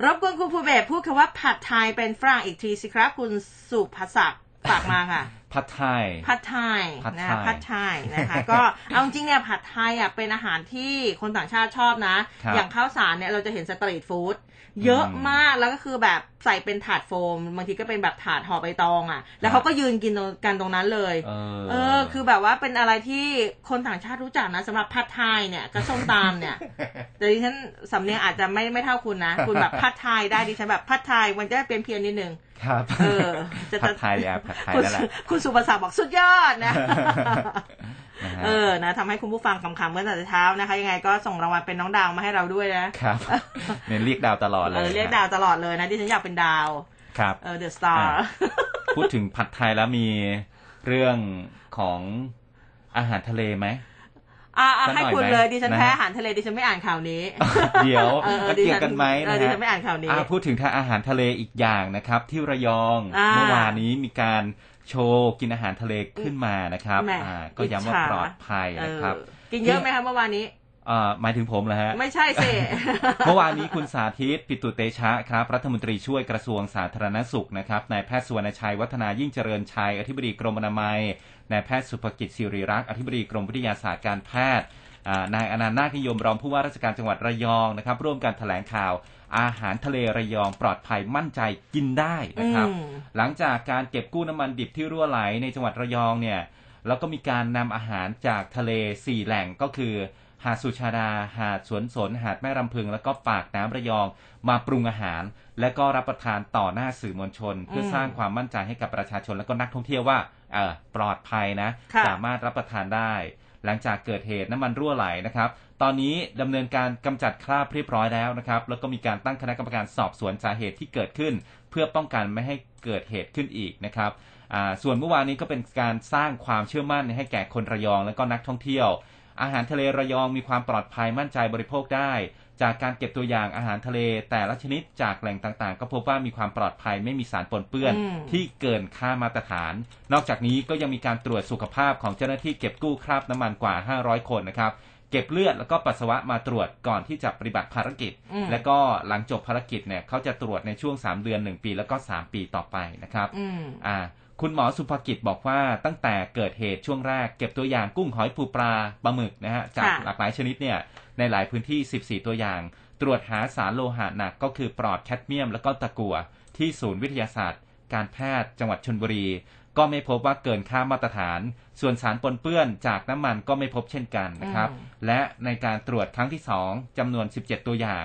รบกวนคุณภูเบศพูดคำว่าผัดไทยเป็นฝรั่งอีกทีสิครับคุณสุภศักดิ์ฝากมาค่ะ ผัดไทยผัดไทยผัดนะไทยผัดไทยนะคะก็เอาจริงๆเนี่ยผัดไทยอะเป็นอาหารที่คนต่างชาติชอบนะครับอย่างข้าวสารเนี่ยเราจะเห็นสตรีทฟู้ด เยอะอืมมากแล้วก็คือแบบใส่เป็นถาดโฟม บางทีก็เป็นแบบถาดห่อใบตองอะ แล้วเขาก็ยืนกินตรงกันตรงนั้นเลยเออเออ คือแบบว่าเป็นอะไรที่คนต่างชาติรู้จักนะสำหรับผัดไทยเนี่ยกับส้มตำเนี่ยแต่ดิฉันสำเนียงอาจจะไม่ไม่เท่าคุณนะ คุณแบบผัดไทยได้ดิฉันแบบผัดไทยมันจะเป็นเพียนนิดนึงครับเออจะผัดไทยอะผัดไทยคุณนั่นแหละคุณสุภาษาบอกสุดยอดนะนะฮะ เออนะทำให้คุณผู้ฟังคำๆเมื่อแต่เช้านะคะ ยังไงก็ส่งรางวัลเป็นน้องดาวมาให้เราด้วยนะครับเนี่ยเรียกดาวตลอดเลเอยอเรียกดาวตลอดเลยนะดิฉันอยากเป็นดาวครับเออเดอะสตาร์อะพูดถึงผัดไทยแล้วมีเรื่องของอาหารทะเลไหมอะอะสักหน่ให้อยคุณไหมเลยดิฉันนะฮะแพ้อาหารทะเลดิฉันไม่อ่านข่าวนี้ เดี๋ยวเออเออมันดิเกี่ยฉัวกันไหมเอนะอดิฮะฉันไม่อ่านข่าวนี้อะพูดถึงทางอาหารทะเลอีกอย่างนะครับ ที่ระยองอ่าเมื่อวานนี้มีการ โชว์กินอาหารทะเลขึ้นมานะครับแหม่อ่าก็ย้ำว่าอิจฉาปลอดภัยนะครับเออกินเยอะไหมคะเมื่อวานนี้อ่าหมายถึงผมเหรอฮะ ไม่ใช่สิเมื่อวานนี้คุณสาธิตปิตุเตชะครับ รัฐมนตรีช่วยกระทรวงสาธารณสุขนะครับนายแพทย์สุวรรณชัยวัฒนายิ่งเจริญชัย อธิบดีกรมอนามัยนายแพทย์สุภกิจสิริรักษ์อธิบดีกรมวิทยาศาสตร์การแพทย์อ่านายอนันต์นาคนิยมรองผู้ว่าราชการจังหวัดระยองนะครับ ร่วมกันแถลงข่าว อาหารทะเลระยองปลอดภัยมั่นใจกินได้นะครับอืมหลังจากการเก็บกู้น้ำมันดิบที่รั่วไหลในจังหวัดระยองเนี่ยแล้วก็มีการนำอาหารจากทะเล4แหล่งก็คือ หาดสุชาดา หาดสวนสน หาดแม่รำพึง แล้วก็ปากน้ำระยองมาปรุงอาหาร และก็รับประทานต่อหน้าสื่อมวลชน เพื่อสร้างความมั่นใจให้กับประชาชนและก็นักท่องเที่ยวว่าเออปลอดภัยนะค่ะสามารถรับประทานได้ หลังจากเกิดเหตุน้ำมันรั่วไหลนะครับ ตอนนี้ดำเนินการกำจัดคราบเรียบร้อยแล้วนะครับ แล้วก็มีการตั้งคณะกรรมการสอบสวนสาเหตุที่เกิดขึ้น เพื่อป้องกันไม่ให้เกิดเหตุขึ้นอีกนะครับอ่าส่วนเมื่อวานนี้ก็เป็นการสร้างความเชื่อมั่นให้แก่คนระยองและก็นักท่องเที่ยว อาหารทะเลระยองมีความปลอดภัยมั่นใจบริโภคได้ จากการเก็บตัวอย่างอาหารทะเล แต่ละชนิดจากแหล่งต่างๆ ก็พบว่ามีความปลอดภัยไม่มีสารปนเปื้อนอืมที่เกินค่ามาตรฐาน นอกจากนี้ก็ยังมีการตรวจสุขภาพของเจ้าหน้าที่เก็บกู้คราบน้ำมันกว่า 500 คนนะครับ เก็บเลือดแล้วก็ปัสสาวะมาตรวจก่อนที่จะปฏิบัติภารกิจอืมและก็หลังจบภารกิจเนี่ยเขาจะตรวจในช่วง 3 เดือน 1 ปีแล้วก็ 3 ปีต่อไปนะครับอืมอ่าคุณหมอสุภกิจบอกว่าตั้งแต่เกิดเหตุช่วงแรกเก็บตัวอย่างกุ้งหอยปูปลาปลาหมึกนะฮะจากค่ะหลากหลายชนิดเนี่ยในหลายพื้นที่ 14 ตัวอย่าง ตรวจหาสารโลหะหนักก็คือปลอดแคดเมียม แล้วก็ตะกั่วที่ศูนย์วิทยาศาสตร์ การแพทย์จังหวัดชนบุรี ก็ไม่พบว่าเกินค่ามาตรฐาน ส่วนสารปนเปื้อนจากน้ำมันก็ไม่พบเช่นกันนะครับอืมและในการตรวจครั้งที่ 2จำนวน 17 ตัวอย่าง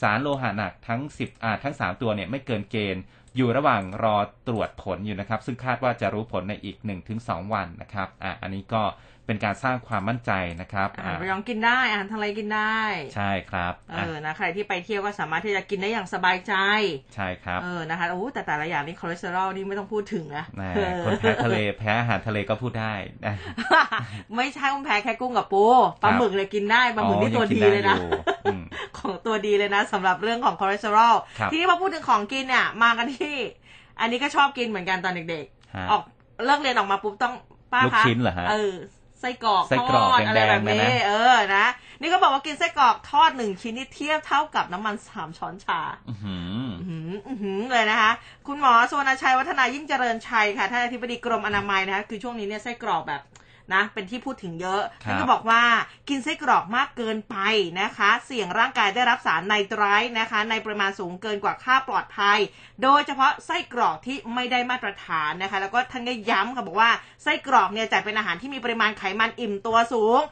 สารโลหะหนักทั้ง 10อ่าทั้ง 3 ตัวเนี่ยไม่เกินเกณฑ์ อยู่ระหว่างรอตรวจผลอยู่นะครับ ซึ่งคาดว่าจะรู้ผลในอีก 1-2 วันนะครับอะอันนี้ก็ เป็นการสร้างความมั่นใจนะครับอาหารอะระยองกินได้อาหารทะเลกินได้ ใช่ครับเออะอนะใครที่ไปเที่ยวก็สามารถที่จะกินได้อย่างสบายใจ ใช่ครับเออนะคะโอ้แต่แต่ละอย่างนี่คอเลสเตอรอลนี่ไม่ต้องพูดถึงนะนะเออคนแพ้ทะเลแพ้อาหารทะเลก็พูดได้นะไม่ใช่คุณแพ้แค่กุ้งกับปูปลาหมึกเลยกินได้ปลาหมึกอ๋อนี่ตัวยังกินดีได้เลยนะอยู่อืมของตัวดีเลยนะสำหรับเรื่องของคอเลสเตอรอลครับทีนี้พอพูดถึงของกินเนี่ยมากันที่ อันนี้ก็ชอบกินเหมือนกันตอนเด็กฮะๆออกเลิกเรียนออกมาปุ๊บต้องป้าลูกคะชิ้นเหรอฮะเออไส้กรอกไส้กรอกทอดอะไรแดงๆแบบนะนี้นะเออนะ นี่ก็บอกว่ากินไส้กรอกทอดหนึ่งชิ้นนี่เทียบเท่ากับน้ำมันสามช้อนชาอื้อหืออื้อหืออื้อหือเลยนะคะ คุณหมอสุวรรณชัยวัฒนายิ่งเจริญชัยค่ะท่านอธิบดีกรมอนามัยนะคะคือช่วงนี้เนี่ยไส้กรอกแบบ นะเป็นที่พูดถึงเยอะครับท่านก็บอกว่ากินไส้กรอกมากเกินไปนะคะ เสี่ยงร่างกายได้รับสารไนไตรท์นะคะ ในปริมาณสูงเกินกว่าค่าปลอดภัย โดยเฉพาะไส้กรอกที่ไม่ได้มาตรฐานนะคะ แล้วก็ท่านก็ย้ำค่ะบอกว่าไส้กรอกเนี่ยจัดเป็นอาหารที่มีปริมาณไขมันอิ่มตัวสูง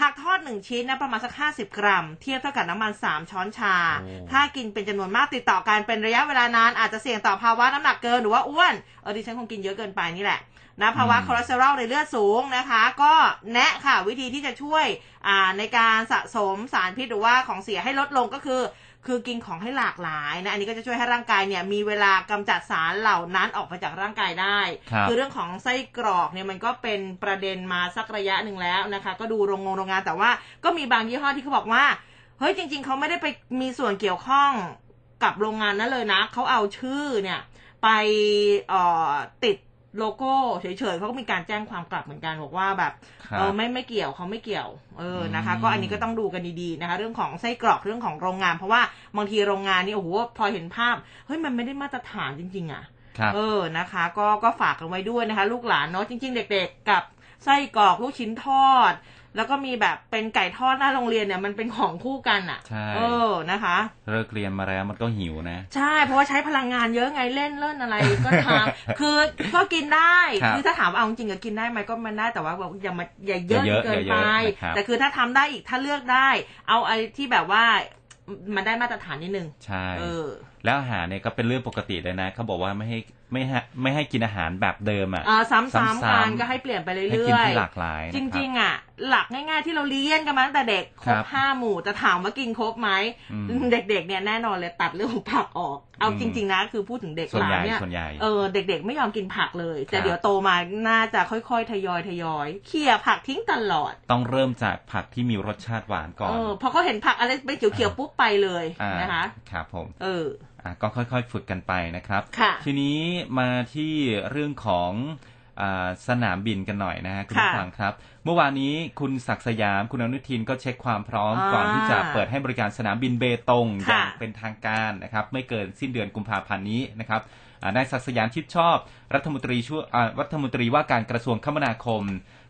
หากทอดหนึ่งชิ้นนะประมาณสัก 50 กรัม เทียบเท่ากับน้ำมัน 3 ช้อนชาโอ้ถ้ากินเป็นจำนวนมากติดต่อกันเป็นระยะเวลานาน อาจจะเสี่ยงต่อภาวะน้ำหนักเกินหรือว่าอ้วน เออดิฉันคงกินเยอะเกินไปนี่แหละ นะภาวะคอเลสเตอรอลในเลือดสูงนะคะ ก็แนะค่ะวิธีที่จะช่วยอ่าในการสะสมสารพิษหรือว่าของเสียให้ลดลงก็คือ คือกินของให้หลากหลายนะอันนี้ก็จะช่วยให้ร่างกายเนี่ยมีเวลากำจัดสารเหล่านั้นออกไปจากร่างกายได้ครับอเรื่องของไส้กรอกเนี่ยมันก็เป็นประเด็นมาสักระยะหนึ่งแล้วนะคะ ก็ดูโรงงงโรงงานแต่ว่าก็มีบางยี่ห้อที่เขาบอกว่าเฮ้ยจริง ๆเขาไม่ได้ไปมีส่วนเกี่ยวข้องกับโรงงานนั้นเลยนะเขาเอาชื่อเนี่ยไปเอ่อติด โลโก้เฉยๆเขาก็มีการแจ้งความกลับเหมือนกันบอกว่าแบบครับเออไม่ไม่เกี่ยวเขาไม่เกี่ยวเออนะคะอืมก็อันนี้ก็ต้องดูกันดีๆนะคะ เรื่องของไส้กรอกเรื่องของโรงงาน เพราะว่าบางทีโรงงานนี่โอ้โหพอเห็นภาพเฮ้ยมันไม่ได้มาตรฐานจริง ๆ อะครับเออนะคะ ก็ก็ฝากกันไว้ด้วยนะคะ ลูกหลานเนาะจริง ๆ เด็ก ๆ กับไส้กรอกลูกชิ้นทอด แล้วก็มีแบบเป็นไก่ทอดหน้าโรงเรียนเนี่ยมันเป็นของคู่กันอะ่ะใช่เออนะคะเลิกเรียนมาแล้วมันก็หิวนะ ใช่เพราะว่าใช้พลังงานเยอะไงเล่นเล่นอะไรก็ทำคือก็กินได้ครับอถ้าถามว่าเอาจริงๆก็กินได้ไหมก็มันได้แต่ว่าแบบอย่ามาอย่าเยอะอย่าเยอะเกินอย่าเยไปอะนะครับแต่คือถ้าทำได้อีกถ้าเลือกได้ เอาไอ้ที่แบบว่ามันได้มาตรฐานนิดนึงใช่เออแล้วอาหารเนี่ยก็เป็นเรื่องปกติเลยนะเขาบอกว่าไม่ให้ ไม่ให้ไม่ให้กินอาหารแบบเดิมอะอ่าซ้ำๆซ้ำๆกันก็ให้เปลี่ยนไปเรื่อยๆให้กินที่หลากหลายนะคจบริง ๆ อะ หลักง่ายๆที่เราเรียนกันมาตั้งแต่เด็กครครับบห้าหมู่จะถามว่ากินครบไหมอืมเด็ก ๆ เนี่ยแน่นอนเลยตัดเรื่องของผักออก เอาอืมจริง ๆ นะ คือพูดถึงเด็กส่วนหลาใหญ่นเนี่ยส่วนใหญ่เออเด็ก ๆ ไม่ยอมกินผักเลย แต่ครับเดี๋ยวโตมาน่าจะค่อยๆทยอยทยอยเขี่ยผักทิ้งตลอด ต้องเริ่มจากผักที่มีรสชาติหวานก่อนเออพอเขาเห็นผักอะไรเป็นเขียวๆปุ๊บไปเลยอ่านะคะครับผม เอออะ ก็ค่อยๆ ฝึกกันไปนะครับค่ะทีนี้มาที่เรื่องของอาสนามบินกันหน่อยนะฮะคุณผู้ค่ะฟังครับ เมื่อวานนี้คุณศักดิ์สยามคุณอนุทินก็เช็คความพร้อมอ่าก่อนที่จะเปิดให้บริการสนามบินเบตงอค่ะย่างเป็นทางการนะครับ ไม่เกินสิ้นเดือนกุมภาพันธ์นี้นะครับอ่านายศักดิ์สยามชิดชอบ รัฐมนตรีช่วยอ่ารัฐมนตรีว่าการกระทรวงคมนาคม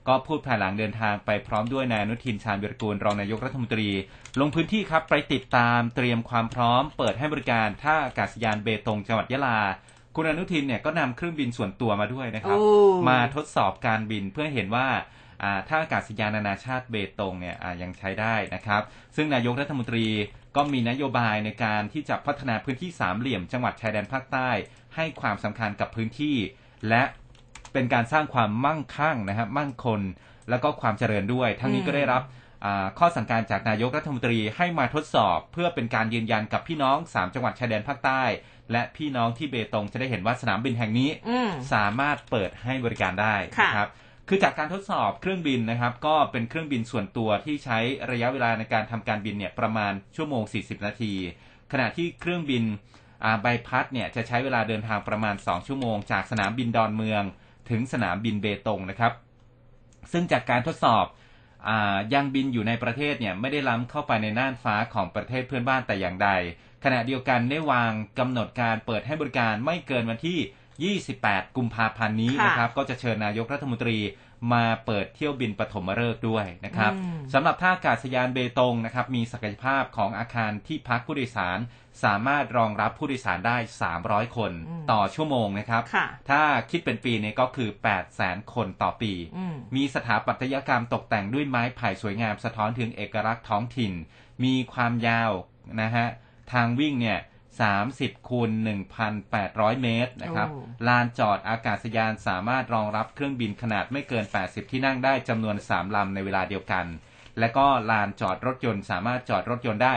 ก็พูดภายหลังเดินทางไปพร้อมด้วยนายอนุทินชาญวิรกูลรองนายกรัฐมนตรี ลงพื้นที่ครับไปติดตามเตรียมความพร้อม เปิดให้บริการท่าอากาศยานเบตงจังหวัดยะลาคุณอนุทินเนี่ยก็นำเครื่องบินส่วนตัวมาด้วยนะครับ มาทดสอบการบินเพื่อเห็นว่าอ่าท่าอากาศยานนานาชาติเบตงเนี่ยยังใช้ได้นะครับ ซึ่งนายกรัฐมนตรีก็มีนโยบายในการที่จะพัฒนาพื้นที่สามเหลี่ยมจังหวัดชายแดนภาคใต้ ให้ความสำคัญกับพื้นที่ และ เป็นการสร้างความมั่งคั่งนะครับมั่งคงแล้วก็ความเจริญด้วย ทั้งนี้อืมก็ได้รับอ่าข้อสั่งการจากนายกรัฐมนตรีให้มาทดสอบ เพื่อเป็นการยืนยันกับพี่น้อง 3 จังหวัดชายแดนภาคใต้ และพี่น้องที่เบตงจะได้เห็นว่าสนามบินแห่งนี้อืมสามารถเปิดให้บริการได้ค่ะนะครับคือจากการทดสอบเครื่องบินนะครับ ก็เป็นเครื่องบินส่วนตัวที่ใช้ระยะเวลาในการทำการบินเนี่ยประมาณชั่วโมง 40 นาที ขณะที่เครื่องบินอ่าใบพัดเนี่ยจะใช้เวลาเดินทางประมาณ 2 ชั่วโมง จากสนามบินดอนเมือง ถึงสนามบินเบตงนะครับ ซึ่งจากการทดสอบอายังบินอยู่ในประเทศเนี่ยไม่ได้ล้ำเข้าไปในน่านฟ้าของประเทศเพื่อนบ้านแต่อย่างใด ขณะเดียวกันได้วางกำหนดการเปิดให้บริการไม่เกินวันที่ 28 กุมภาพันธ์นี้นะครับ ก็จะเชิญนายกรัฐมนตรี มาเปิดเที่ยวบินปฐมฤกษ์ด้วยนะครับอืมสำหรับท่าอากาศยานเบตงนะครับมีศักยภาพของอาคารที่พักผู้โดยสาร สามารถรองรับผู้โดยสารได้ 300 คนต่อชั่วโมงนะครับค่ะถ้าคิดเป็นปีเนี่ยก็คือ 8 0 0 0 0 0คนต่อปีอืมมีสถาปัตยกรรมตกแต่งด้วยไม้ไผ่สวยงามสะท้อนถึงเอกลักษณ์ท้องถิ่น มีความยาวนะฮะทางวิ่งเนี่ย 30คูณ1,800 เมตรนะครับโอ้ลานจอดอากาศยานสามารถรองรับเครื่องบินขนาดไม่เกิน 80 ที่นั่งได้จำนวน 3 ลำในเวลาเดียวกัน และก็ลานจอดรถยนต์สามารถจอดรถยนต์ได้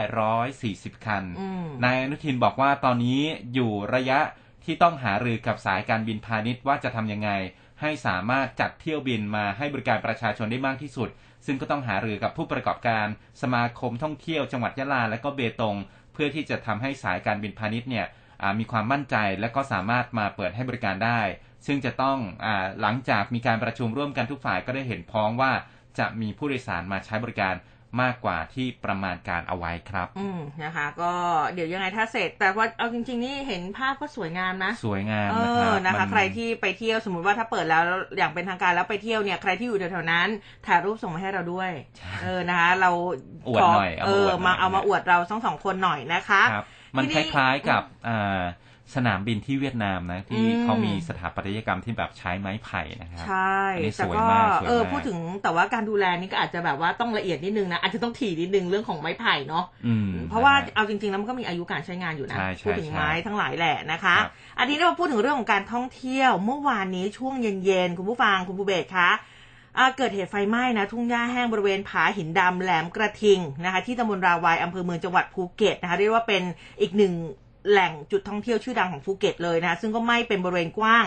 140 คันอืมนายอนุทินบอกว่าตอนนี้อยู่ระยะที่ต้องหารือกับสายการบินพาณิชย์ว่าจะทำยังไง ให้สามารถจัดเที่ยวบินมาให้บริการประชาชนได้มากที่สุด ซึ่งก็ต้องหารือกับผู้ประกอบการ สมาคมท่องเที่ยวจังหวัดยะลาและก็เบตง เพื่อที่จะทำให้สายการบินพาณิชย์เนี่ยมีความมั่นใจและก็สามารถมาเปิดให้บริการได้ ซึ่งจะต้องอหลังจากมีการประชุมร่วมกันทุกฝ่ายก็ได้เห็นพ้องว่าจะมีผู้โดยสารมาใช้บริการ มากกว่าที่ประมาณการเอาไว้ครับ อืมนะคะ ก็เดี๋ยวยังไงถ้าเสร็จ แต่ว่าเอาจริง ๆ นี่เห็นภาพก็สวยงามนะ สวยงามเอนะคอรับนะคะมันใครที่ไปเที่ยวสมมติว่าถ้าเปิดแล้วอย่างเป็นทางการแล้วไปเที่ยวเนี่ยใครที่อยู่แถวๆนั้นถ่ายรูปส่งมาให้เราด้วย เออนะคะ เราอวดขหน่อยเอเอามาอวดหน่อยอมาเอามาอวดเราทั้งสองคนหน่อยนะคะครับมันทีคนี้ล้ายๆกับอ่า สนามบินที่เวียดนามนะ ที่อืมเขามีสถาปัตยกรรมที่แบบใช้ไม้ไผ่นะครับใช่อันนี้แต่สวยก็มากสวยเออมากพูดถึงแต่ว่าการดูแลนี่ก็อาจจะแบบว่าต้องละเอียดนิดนึงนะอาจจะต้องถี่นิดนึงเรื่องของไม้ไผ่เนาะอืมเพราะว่านะฮะเอาจริงๆแล้วมันก็มีอายุการใช้งานอยู่นะใช่ใช่พูดถึงใช่ไม้ทั้งหลายแหละนะคะครับอันนี้เรามาพูดถึงเรื่องของการท่องเที่ยว เมื่อวานนี้ช่วงเย็นๆคุณผู้ฟังคุณผู้เบสคะอ่าเกิดเหตุไฟไหม้นะทุ่งหญ้าแห้งบริเวณผาหินดำแหลมกระทิงนะคะที่ตำบลราวายอำเภอเมืองจังหวัดภูเก็ตนะคะเรียกว่าเป็นอีกหนึ่ง แหล่งจุดท่องเที่ยวชื่อดังของภูเก็ตเลยนะคะซึ่งก็ไหม้เป็นบริเวณกว้าง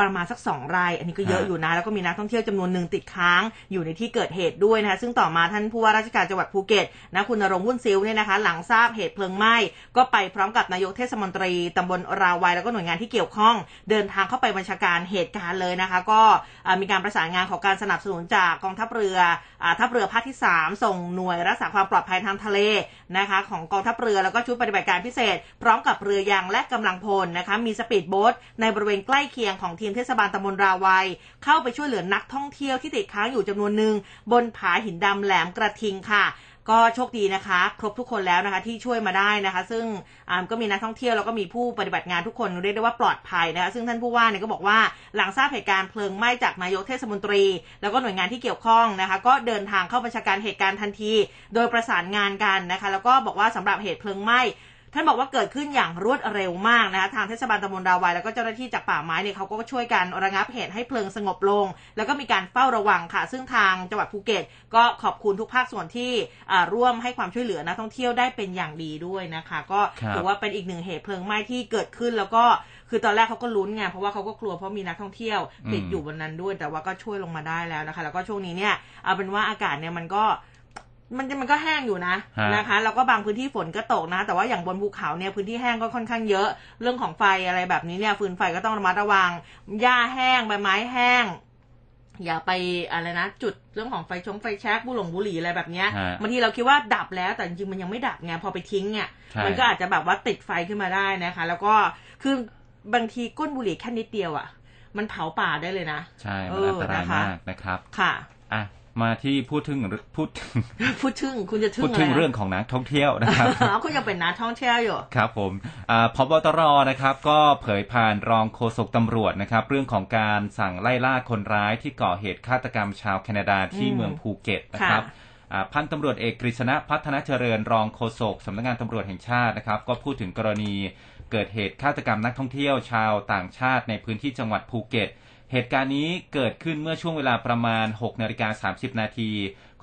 ประมาณสักสองไร่อันนี้ก็เยอะฮะอยู่นะ แล้วก็มีนักท่องเที่ยวจำนวนหนึ่งติดค้างอยู่ในที่เกิดเหตุด้วยนะคะซึ่งต่อมาท่านผู้ว่าราชการจังหวัดภูเก็ตนะคุณณรงค์วุ่นซิ้วเนี่ยนะคะ หลังทราบเหตุเพลิงไหม้ก็ไปพร้อมกับนายกเทศมนตรีตำบลราวัยแล้วก็หน่วยงานที่เกี่ยวข้อง เดินทางเข้าไปบัญชาการเหตุการณ์เลยนะคะ ก็อ่ามีการประสานงานของการสนับสนุนจากกองทัพเรืออาทัพเรือภาคที่ 3 ส่งหน่วยรักษาความปลอดภัยทางทะเลนะคะ ของกองทัพเรือแล้วก็ชุดปฏิบัติการพิเศษ พร้อมกับเรือยางและกำลังพลนะคะมีสปีดโบ๊ทในบริเวณใกล้เคียงของทีมเทศบาลตำบลราวัย เข้าไปช่วยเหลือนักท่องเที่ยวที่ติดค้างอยู่จำนวนหนึ่งบนผาหินดำแหลมกระทิงค่ะก็โชคดีนะคะ ครบทุกคนแล้วนะคะที่ช่วยมาได้นะคะ ซึ่งก็มีนักท่องเที่ยวแล้วก็มีผู้ปฏิบัติงานทุกคนเรียกได้ว่าปลอดภัยนะคะซึ่งท่านผู้ว่าเนี่ยก็บอกว่าหลังทราบเหตุการณ์เพลิงไหม้จากนายกเทศมนตรี แล้วก็หน่วยงานที่เกี่ยวข้องนะคะ ก็เดินทางเข้าบัญชาการเหตุการณ์ทันที โดยประสานงานกันนะคะ แล้วก็บอกว่าสำหรับเหตุเพลิงไหม้ ท่านบอกว่าเกิดขึ้นอย่างรวดเร็วมากนะคะทางเทศบาลตำบลดาวายแล้วก็เจ้าหน้าที่จากป่าไม้เนี่ยเขาก็ช่วยกันระงับเหตุให้เพลิงสงบลง แล้วก็มีการเฝ้าระวังค่ะ ซึ่งทางจังหวัดภูเก็ต ก็ขอบคุณทุกภาคส่วนที่อ่าร่วมให้ความช่วยเหลือนักท่องเที่ยวได้เป็นอย่างดีด้วยนะคะ ก็ครับถือว่าเป็นอีกหนึ่งเหตุเพลิงไหม้ที่เกิดขึ้นแล้วก็คือตอนแรกเขาก็ลุ้นไงเพราะว่าเขาก็กลัวเพราะมีนักท่องเที่ยวติดอยู่บนนั้นด้วย แต่ว่าก็ช่วยลงมาได้แล้วนะคะ แล้วก็ช่วงนี้เนี่ยเอาเป็นว่าอากาศเนี่ยมันก็ มันจะมันก็แห้งอยู่นะฮะนะคะ แล้วก็บางพื้นที่ฝนก็ตกนะ แต่ว่าอย่างบนภูเขาเนี่ยพื้นที่แห้งก็ค่อนข้างเยอะ เรื่องของไฟอะไรแบบนี้เนี่ยฟืนไฟก็ต้องระมัดระวัง หญ้าแห้งใบไม้แห้ง อย่าไปอะไรนะ จุดเรื่องของไฟชงไฟแช็กบุหลงบุหรี่อะไรแบบเนี้ยฮะบางทีเราคิดว่าดับแล้วแต่จริงๆมันยังไม่ดับไงพอไปทิ้งเนี่ยใช่มันก็อาจจะแบบว่าติดไฟขึ้นมาได้นะคะ แล้วก็คือบางทีก้นบุหรี่แค่นิดเดียวอะ่ะ มันเผาป่าได้เลยนะใช่เอมันออันตรายนะคะมากนะครับค่ะอะ มาที่พูดถึงพูดถึงพูดถึงคุณจะถึพูงดอะไรถึงนะเรื่องของนักท่องเที่ยวนะครับอ๋อคุณยังเป็นนักท่องเที่ยวอยู่ครับผมอาพบตรนะครับ ก็เผยผ่านรองโฆษกตำรวจนะครับ เรื่องของการสั่งไล่ล่าคนร้ายที่ก่อเหตุฆาตกรรมชาวแคนาดาที่อืมเมืองภูเก็ตนะครับค่ะอ่าพันตำรวจเอกกฤษณะพัฒนาเจริญรองโฆษกสำนักงานตำรวจแห่งชาตินะครับ ก็พูดถึงกรณีเกิดเหตุฆาตกรรมนักท่องเที่ยวชาวต่างชาติในพื้นที่จังหวัดภูเก็ต เหตุการณ์นี้เกิดขึ้นเมื่อช่วงเวลาประมาณ 6นาฬิกา30 นาที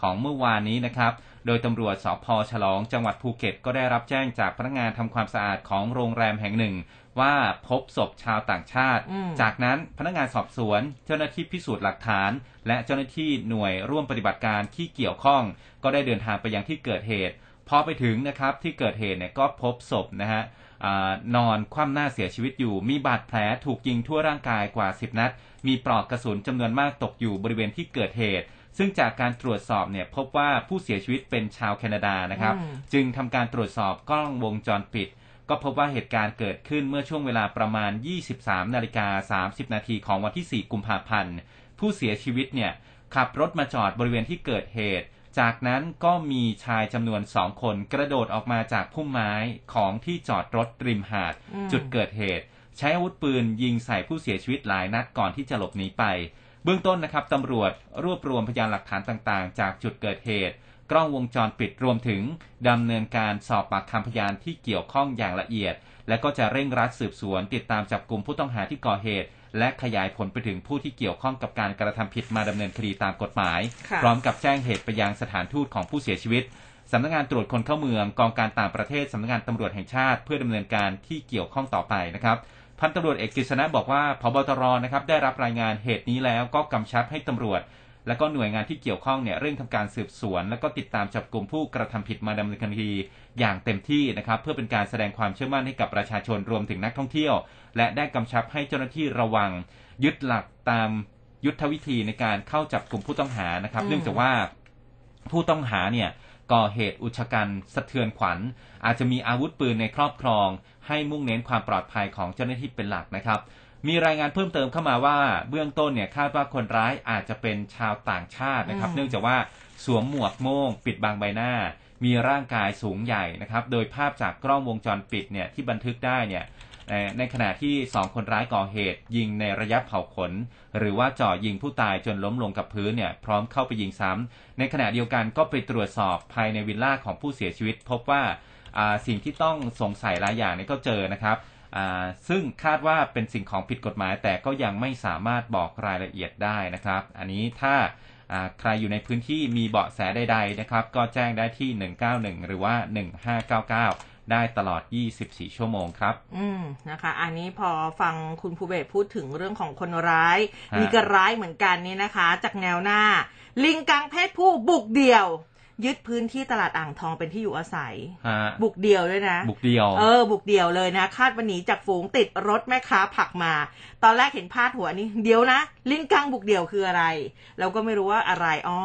ของเมื่อวานนี้นะครับ โดยตำรวจสพฉลองจังหวัดภูเก็ตก็ได้รับแจ้งจากพนักงานทำความสะอาดของโรงแรมแห่งหนึ่ง ว่าพบศพชาวต่างชาติอืมจากนั้นพนักงานสอบสวน เจ้าหน้าที่พิสูจน์หลักฐาน และเจ้าหน้าที่หน่วยร่วมปฏิบัติการที่เกี่ยวข้อง ก็ได้เดินทางไปยังที่เกิดเหตุ พอไปถึงนะครับที่เกิดเหตุเนี่ยก็พบศพนะฮะอานอนคว่ำหน้าเสียชีวิตอยู่มีบาดแผลถูกยิงทั่วร่างกายกว่า 10 นัด มีปลอกกระสุนจำนวนมากตกอยู่บริเวณที่เกิดเหตุ ซึ่งจากการตรวจสอบเนี่ยพบว่าผู้เสียชีวิตเป็นชาวแคนาดานะครับอืมจึงทำการตรวจสอบกล้องวงจรปิด ก็พบว่าเหตุการณ์เกิดขึ้นเมื่อช่วงเวลาประมาณ 23นาฬิกา30นาทีของวันที่ 4 กุมภาพันธ์ ผู้เสียชีวิตเนี่ยขับรถมาจอดบริเวณที่เกิดเหตุ จากนั้นก็มีชายจำนวนสองคนกระโดดออกมาจากพุ่มไม้ของที่จอดรถริมหาดอืมจุดเกิดเหตุ ใช้อาวุธปืนยิงใส่ผู้เสียชีวิตหลายนัดก่อนที่จะหลบหนีไป เบื้องต้นนะครับตำรวจรวบรวมพยานหลักฐานต่างๆ จากจุดเกิดเหตุ กล้องวงจรปิดรวมถึงดำเนินการสอบปากคำพยานที่เกี่ยวข้องอย่างละเอียด และก็จะเร่งรัดสืบสวน ติดตามจับกลุ่มผู้ต้องหาที่ก่อเหตุและขยายผลไปถึงผู้ที่เกี่ยวข้องกับการกระทำผิดมาดำเนินคดีตามกฎหมายค่ะพร้อมกับแจ้งเหตุไปยังสถานทูตของผู้เสียชีวิตสำนักงานตรวจคนเข้าเมืองกองการต่างประเทศสำนักงานตำรวจแห่งชาติ เพื่อดำเนินการที่เกี่ยวข้องต่อไปนะครับ พันตำรวจเอกกฤษณะบอกว่าพบตรนะครับได้รับรายงานเหตุนี้แล้วก็กำชับให้ตำรวจ และก็หน่วยงานที่เกี่ยวข้องเนี่ยเร่งทำการสืบสวน และก็ติดตามจับกลุ่มผู้กระทำผิดมาดำเนินคดีอย่างเต็มที่นะครับ เพื่อเป็นการแสดงความเชื่อมั่นให้กับประชาชนรวมถึงนักท่องเที่ยว และได้กำชับให้เจ้าหน้าที่ระวัง ยึดหลักตามยุทธวิธีในการเข้าจับกลุ่มผู้ต้องหานะครับอืมเนื่องจากว่าผู้ต้องหาเนี่ยก่อเหตุอุกชะกันสะเทือนขวัญ อาจจะมีอาวุธปืนในครอบครอง ให้มุ่งเน้นความปลอดภัยของเจ้าหน้าที่เป็นหลักนะครับ มีรายงานเพิ่มเติมเข้ามาว่า เบื้องต้นเนี่ยคาดว่าคนร้ายอาจจะเป็นชาวต่างชาตินะครับอืมเนื่องจากว่าสวมหมวกโม่งปิดบังใบหน้า มีร่างกายสูงใหญ่นะครับ โดยภาพจากกล้องวงจรปิดเนี่ยที่บันทึกได้เนี่ยเอ่อในขณะที่สองคนร้ายก่อเหตุ ยิงในระยะเผาขน หรือว่าจ่อยิงผู้ตายจนล้มลงกับพื้นเนี่ยพร้อมเข้าไปยิงซ้ำในขณะเดียวกันก็ไปตรวจสอบภายในวิลล่าของผู้เสียชีวิต พบว่าอ่า สิ่งที่ต้องสงสัยหลายอย่างเนี่ยก็เจอนะครับอ่าซึ่งคาดว่าเป็นสิ่งของผิดกฎหมาย แต่ก็ยังไม่สามารถบอกรายละเอียดได้นะครับ อันนี้ถ้าอ่าใครอยู่ในพื้นที่มีเบาะแสใดๆนะครับ ก็แจ้งได้ที่ 191 หรือว่า 1599 ได้ตลอด 24 ชั่วโมงครับ อืมนะคะ อันนี้พอฟังคุณภูเบศพูดถึงเรื่องของคนร้ายฮะมีกระร้ายเหมือนกันนี่นะคะ จากแนวหน้า ลิงกังเพศผู้บุกเดี่ยว ยึดพื้นที่ตลาดอ่างทองเป็นที่อยู่อาศัยฮะบุกเดี่ยวด้วยนะ บุกเดียว เออ บุกเดี่ยวเลยนะ คาดวันหนีจากฝูงติดรถแม่ค้าผักมา ตอนแรกเห็นพาดหัวนี้เดี๋ยวนะ ลิงกังบุกเดี่ยวคืออะไร เราก็ไม่รู้ว่าอะไรอ๋อ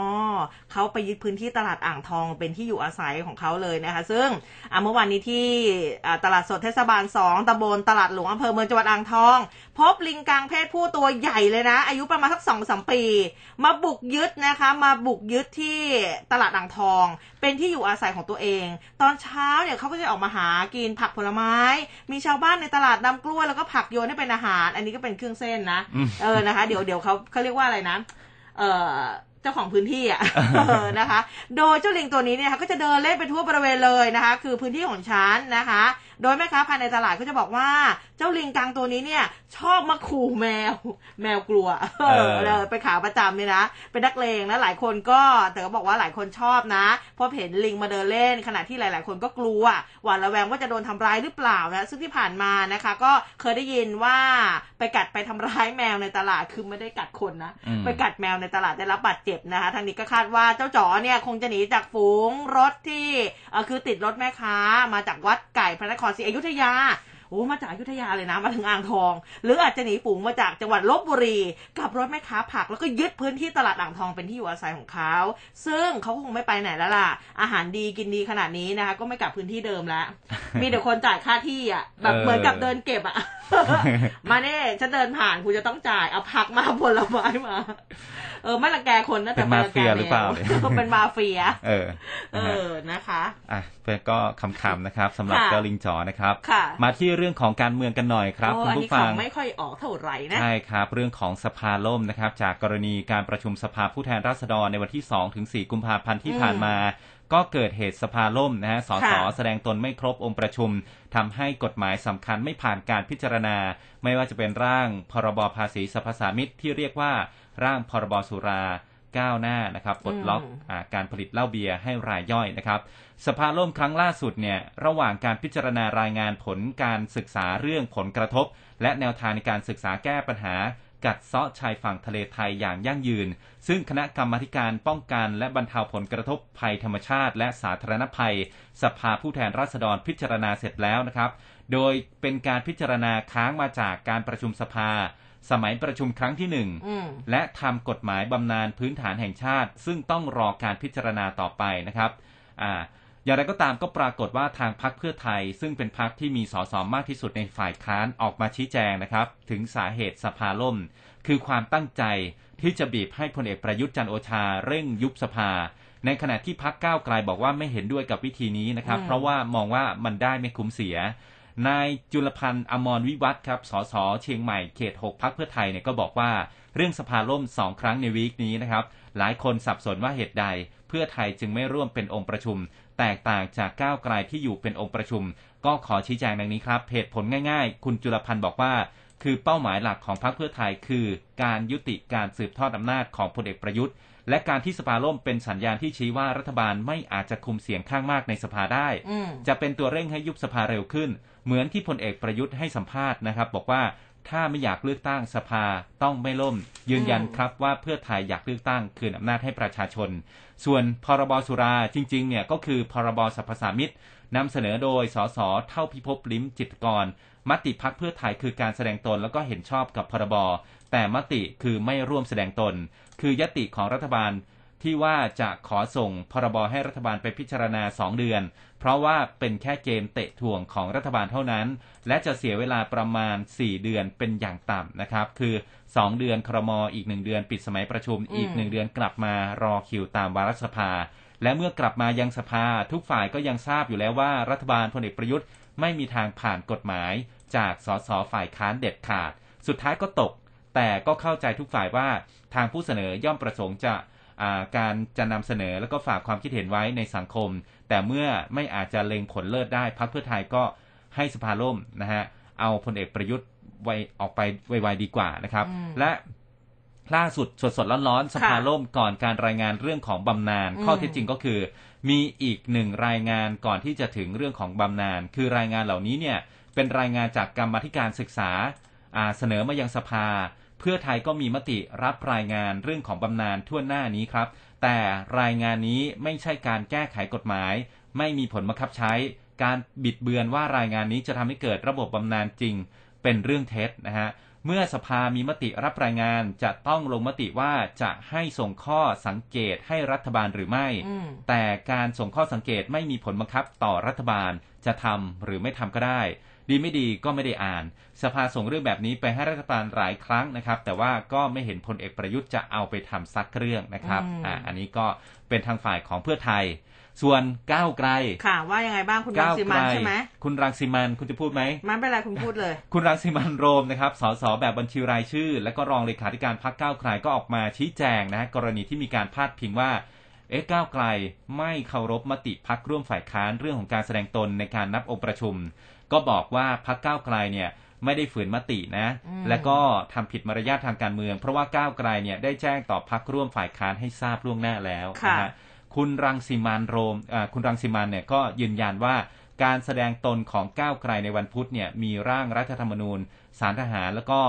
เขาไปยึดพื้นที่ตลาดอ่างทองเป็นที่อยู่อาศัยของเขาเลยนะคะ ซึ่งเมื่อวานนี้ที่ตลาดสดเทศบาล2ตำบลตลาดหลวงอำเภอเมืองจังหวัดอ่างทอง พบลิงกังเพศผู้ตัวใหญ่เลยนะ อายุประมาณสักสองสามปี มาบุกยึดนะคะ มาบุกยึดที่ตลาดอ่างทอง เป็นที่อยู่อาศัยของตัวเอง ตอนเช้าเนี่ยเขาก็จะออกมาหากินผักผลไม้ มีชาวบ้านในตลาดนำกล้วยแล้วก็ผักโยนให้เป็นอาหาร อันนี้ก็เป็นเครื่องเส้นนะอืมเออนะคะ เดี๋ยวเดี๋ยวเขาเขาเรียกว่าอะไรนะเออเจ้าของพื้นที่อะเออนะคะ โดยเจ้าลิงตัวนี้เนี่ยนะคะก็จะเดินเล่นไปทั่วบริเวณเลยนะคะ คือพื้นที่ของฉันนะคะ โดยแม่ค้าภายในตลาดก็จะบอกว่า เจ้าลิงกังตัวนี้เนี่ย ชอบมาขู่แมว แมวกลัวเออเออเออไปขาประจำเนี่ยนะ เป็นนักเลงนะหลายคนก็แต่ก็บอกว่าหลายคนชอบนะเพราะเห็นลิงมาเดินเล่น ขณะที่หลาย ๆ คนก็กลัวหวาดระแวงว่าจะโดนทำร้ายหรือเปล่านะซึ่งที่ผ่านมานะคะ ก็เคยได้ยินว่าไปกัดไปทำร้ายแมวในตลาดคือไม่ได้กัดคนนะอืมไปกัดแมวในตลาดได้รับบาดเจ็บนะคะทางนี้ก็คาดว่าเจ้าจ๋อเนี่ยคงจะหนีจากฝูงรถที่เออคือติดรถแม่ค้ามาจากวัดไก่พระนครศรีอยุธยา โอ้มาจากอยุธยาเลยนะมาถึงอ่างทอง หรืออาจจะหนีฝูงมาจากจังหวัดลบบุรีกับรถแม่ค้าผักแล้วก็ยึดพื้นที่ตลาดอ่างทองเป็นที่อยู่อาศัยของเขาซึ่งเขาก็คงไม่ไปไหนแล้วล่ะ อาหารดีกินดีขนาดนี้นะคะ ก็ไม่กลับพื้นที่เดิมแล้วมีแต่คนจ่ายค่าที่อะแบบเออเหมือนกับเดินเก็บอะมาเน่ฉันเดินผ่านคุณจะต้องจ่ายเอาผักมาผลไม้มา เออไม่ละแกคนนะแต่เป็นมาเฟียหรือเปล่าไม่ละแกแมวเป็นมาเฟีย เออ เอนะฮะอนะคะ อะเพื่อนก็คำๆนะครับสำหรับค่ะเจ้าลิงจ๋อนะครับค่ะมาที่เรื่องของการเมืองกันหน่อยครับโอ้คุณอันผู้นี้ขฟัองงไม่ค่อยออกเท่าไหร่นะใช่ครับ เรื่องของสภาล่มนะครับ จากกรณีการประชุมสภาผู้แทนราษฎรในวันที่2ถึง4กุมภาพันธ์ที่อืมผ่านมา ก็เกิดเหตุสภาล่มนะฮะสสค่ะแสดงตนไม่ครบองค์ประชุมทำให้กฎหมายสำคัญไม่ผ่านการพิจารณา ไม่ว่าจะเป็นร่างพรบภาษีสรรพสามิตที่เรียกว่าร่างพรบสุรา ก้าวหน้านะครับปลดล็อกอาการผลิตเหล้าเบียร์ให้รายย่อยนะครับ สภาล่มครั้งล่าสุดเนี่ยระหว่างการพิจารณารายงานผลการศึกษาเรื่องผลกระทบ และแนวทางในการศึกษาแก้ปัญหากัดเซาะชายฝั่งทะเลไทยอย่างยั่งยืน ซึ่งคณะกรรมาธิการป้องกันและบรรเทาผลกระทบภัยธรรมชาติ และสาธารณภัย สภาผู้แทนราษฎรพิจารณาเสร็จแล้วนะครับ โดยเป็นการพิจารณาค้างมาจากการประชุมสภา สมัยประชุมครั้งที่หนึ่งอืมและทำกฎหมายบำนาญพื้นฐานแห่งชาติ ซึ่งต้องรอการพิจารณาต่อไปนะครับอ่าอย่างไรก็ตามก็ปรากฏว่าทางพรรคเพื่อไทย ซึ่งเป็นพรรคที่มีสสมากที่สุดในฝ่ายค้านออกมาชี้แจงนะครับ ถึงสาเหตุสภาล่ม คือความตั้งใจที่จะบีบให้พลเอกประยุทธ์จันทร์โอชาเร่งยุบสภา ในขณะที่พรรคก้าวไกลบอกว่าไม่เห็นด้วยกับวิธีนี้นะครับอืมเพราะว่ามองว่ามันได้ไม่คุ้มเสีย นายจุลพันธ์อมรวิวัฒครับ สส เชียงใหม่ เขต 6 พักเพื่อไทยเนี่ยก็บอกว่าเรื่องสภาล่ม2ครั้งในวีคนี้นะครับ หลายคนสับสนว่าเหตุใด เพื่อไทยจึงไม่ร่วมเป็นองค์ประชุม แตกต่างจากก้าวไกลที่อยู่เป็นองค์ประชุม ก็ขอชี้แจงดังนี้ครับเหตุผลง่ายๆ คุณจุลพันธ์บอกว่า คือเป้าหมายหลักของพรรคเพื่อไทยคือ การยุติการสืบทอดอำนาจของพลเอกประยุทธ์ และการที่สภาล่มเป็นสัญญาณที่ชี้ว่ารัฐบาลไม่อาจจะคุมเสียงข้างมากในสภาได้อืมจะเป็นตัวเร่งให้ยุบสภาเร็วขึ้น เหมือนที่พลเอกประยุทธ์ให้สัมภาษณ์นะครับ บอกว่าถ้าไม่อยากเลือกตั้งสภาต้องไม่ล่ม ยืนยันอืมครับว่าเพื่อไทยอยากเลือกตั้งคืนอำนาจให้ประชาชน ส่วนพรบสุราจริงๆเนี่ยก็คือพรบสรรพสามิตนำเสนอโดยสสเท่าพิภพลิ้มจิตรกร มติพักเพื่อไทยคือการแสดงตนแล้วก็เห็นชอบกับพรบแต่มติคือไม่ร่วมแสดงตน คือยติของรัฐบาลที่ว่าจะขอส่งพรบให้รัฐบาลไปพิจารณา 2 เดือน เพราะว่าเป็นแค่เกมเตะถ่วงของรัฐบาลเท่านั้น และจะเสียเวลาประมาณ 4 เดือนเป็นอย่างต่ำนะครับ คือ 2 เดือนครมอีก 1 เดือนปิดสมัยประชุมอีกอืม1เดือนกลับมารอคิวตามวาระสภา และเมื่อกลับมายังสภา ทุกฝ่ายก็ยังทราบอยู่แล้วว่ารัฐบาลพลเอกประยุทธ์ไม่มีทางผ่านกฎหมาย จากสสฝ่ายค้านเด็ดขาด สุดท้ายก็ตก แต่ก็เข้าใจทุกฝ่ายว่าทางผู้เสนอย่อมประสงค์จะอ่าการจะนำเสนอแล้วก็ฝากความคิดเห็นไว้ในสังคม แต่เมื่อไม่อาจจะเล็งผลเลิศได้พักเพื่อไทยก็ให้สภาล่มนะฮะเอาพลเอกประยุทธ์ไวออกไปไวๆดีกว่านะครับอืมและล่าสุดสดๆร้อนๆสภาค่ะล่มก่อนการรายงานเรื่องของบำนาญอืมข้อเท็จจริงก็คือ มีอีกหนึ่งรายงานก่อนที่จะถึงเรื่องของบำนาญคือรายงานเหล่านี้เนี่ยเป็นรายงานจากกรรมาธิการศึกษาอ่าเสนอมายังสภา เพื่อไทยก็มีมติรับรายงานเรื่องของบำนาญทั่วหน้านี้ครับ แต่รายงานนี้ไม่ใช่การแก้ไขกฎหมาย ไม่มีผลบังคับใช้ การบิดเบือนว่ารายงานนี้จะทำให้เกิดระบบบำนาญจริง เป็นเรื่องเท็จนะฮะเมื่อสภามีมติรับรายงานจะต้องลงมติว่าจะให้ส่งข้อสังเกตให้รัฐบาลหรือไม่อืมแต่การส่งข้อสังเกตไม่มีผลบังคับต่อรัฐบาลจะทำหรือไม่ทำก็ได้ ดีไม่ดีก็ไม่ได้อ่าน สภาส่งเรื่องแบบนี้ไปให้รัฐบาลหลายครั้งนะครับ แต่ว่าก็ไม่เห็นพลเอกประยุทธ์จะเอาไปทำซักเรื่องนะครับอืมอ่าอันนี้ก็เป็นทางฝ่ายของเพื่อไทย ส่วนก้าวไกลค่ะว่ายังไงบ้างคุณรังก้าวสิไกมัลนใช่ไหมคุณรังสิมันคุณจะพูดไหมมันเป็นไรคุณพูดเลย คุณรังสิมันต์โรมนะครับสสแบบบัญชีรายชื่อ และก็รองเลขาธิการพรรคก้าวไกลก็ออกมาชี้แจงนะกรณีที่มีการพาดพิงว่าเอ๊ะก้าวไกลไม่เคารพมติพักร่วมฝ่ายค้านเรื่องของการแสดงตนในการนับองค์ประชุม ก็บอกว่าพักก้าวไกลเนี่ยไม่ได้ฝืนมตินะอืมและก็ทำผิดมารยาททางการเมือง เพราะว่าก้าวไกลเนี่ยได้แจ้งต่อพักร่วมฝ่ายค้านให้ทราบล่วงหน้าแล้วค่ะนะฮะคุณรังสิมันต์โรมอ่าคุณรังสิมันต์เนี่ยก็ยืนยันว่าการแสดงตนของก้าวไกลในวันพุธเนี่ยมีร่างรัฐธรรมนูญ สารทหาร แล้วก็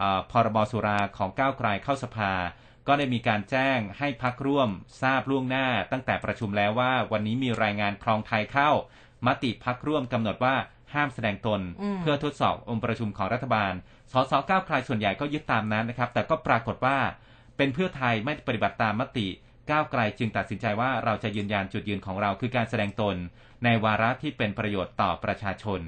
อ่าพรบสุราของก้าวไกลเข้าสภา ก็ได้มีการแจ้งให้พักร่วมทราบล่วงหน้า ตั้งแต่ประชุมแล้วว่าวันนี้มีรายงานครองไทยเข้า มติพักร่วมกำหนดว่า ห้ามแสดงตนอืมเพื่อทดสอบองค์ประชุมของรัฐบาล สสก้าวไกลส่วนใหญ่ก็ยึดตามนั้นนะครับ แต่ก็ปรากฏว่าเป็นเพื่อไทยไม่ปฏิบัติตามมติก้าวไกลจึงตัดสินใจว่าเราจะยืนยันจุดยืนของเราคือการแสดงตน ในวาระที่เป็นประโยชน์ต่อประชาชน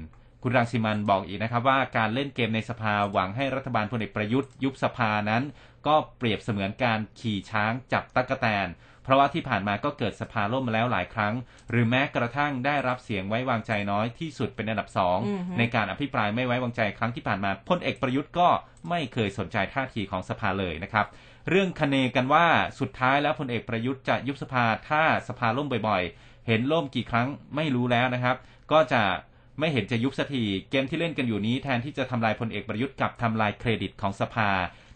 คุณรังสิมันต์บอกอีกนะครับว่าการเล่นเกมในสภาหวังให้รัฐบาลพลเอกประยุทธ์ยุบสภานั้น ก็เปรียบเสมือนการขี่ช้างจับตั๊กแตน เพราะว่าที่ผ่านมาก็เกิดสภาล่มมาแล้วหลายครั้ง หรือแม้กระทั่งได้รับเสียงไว้วางใจน้อยที่สุดเป็นอันดับสองอือฮึในการอภิปรายไม่ไว้วางใจครั้งที่ผ่านมาพลเอกประยุทธ์ก็ไม่เคยสนใจท่าทีของสภาเลยนะครับเรื่องคเนกันว่าสุดท้ายแล้วพลเอกประยุทธ์จะยุบสภาถ้าสภาล่มบ่อยๆ เห็นล่มกี่ครั้งไม่รู้แล้วนะครับ ก็จะไม่เห็นจะยุบสักทีเกมที่เล่นกันอยู่นี้แทนที่จะทำลายพลเอกประยุทธ์กลับทำลายเครดิตของสภา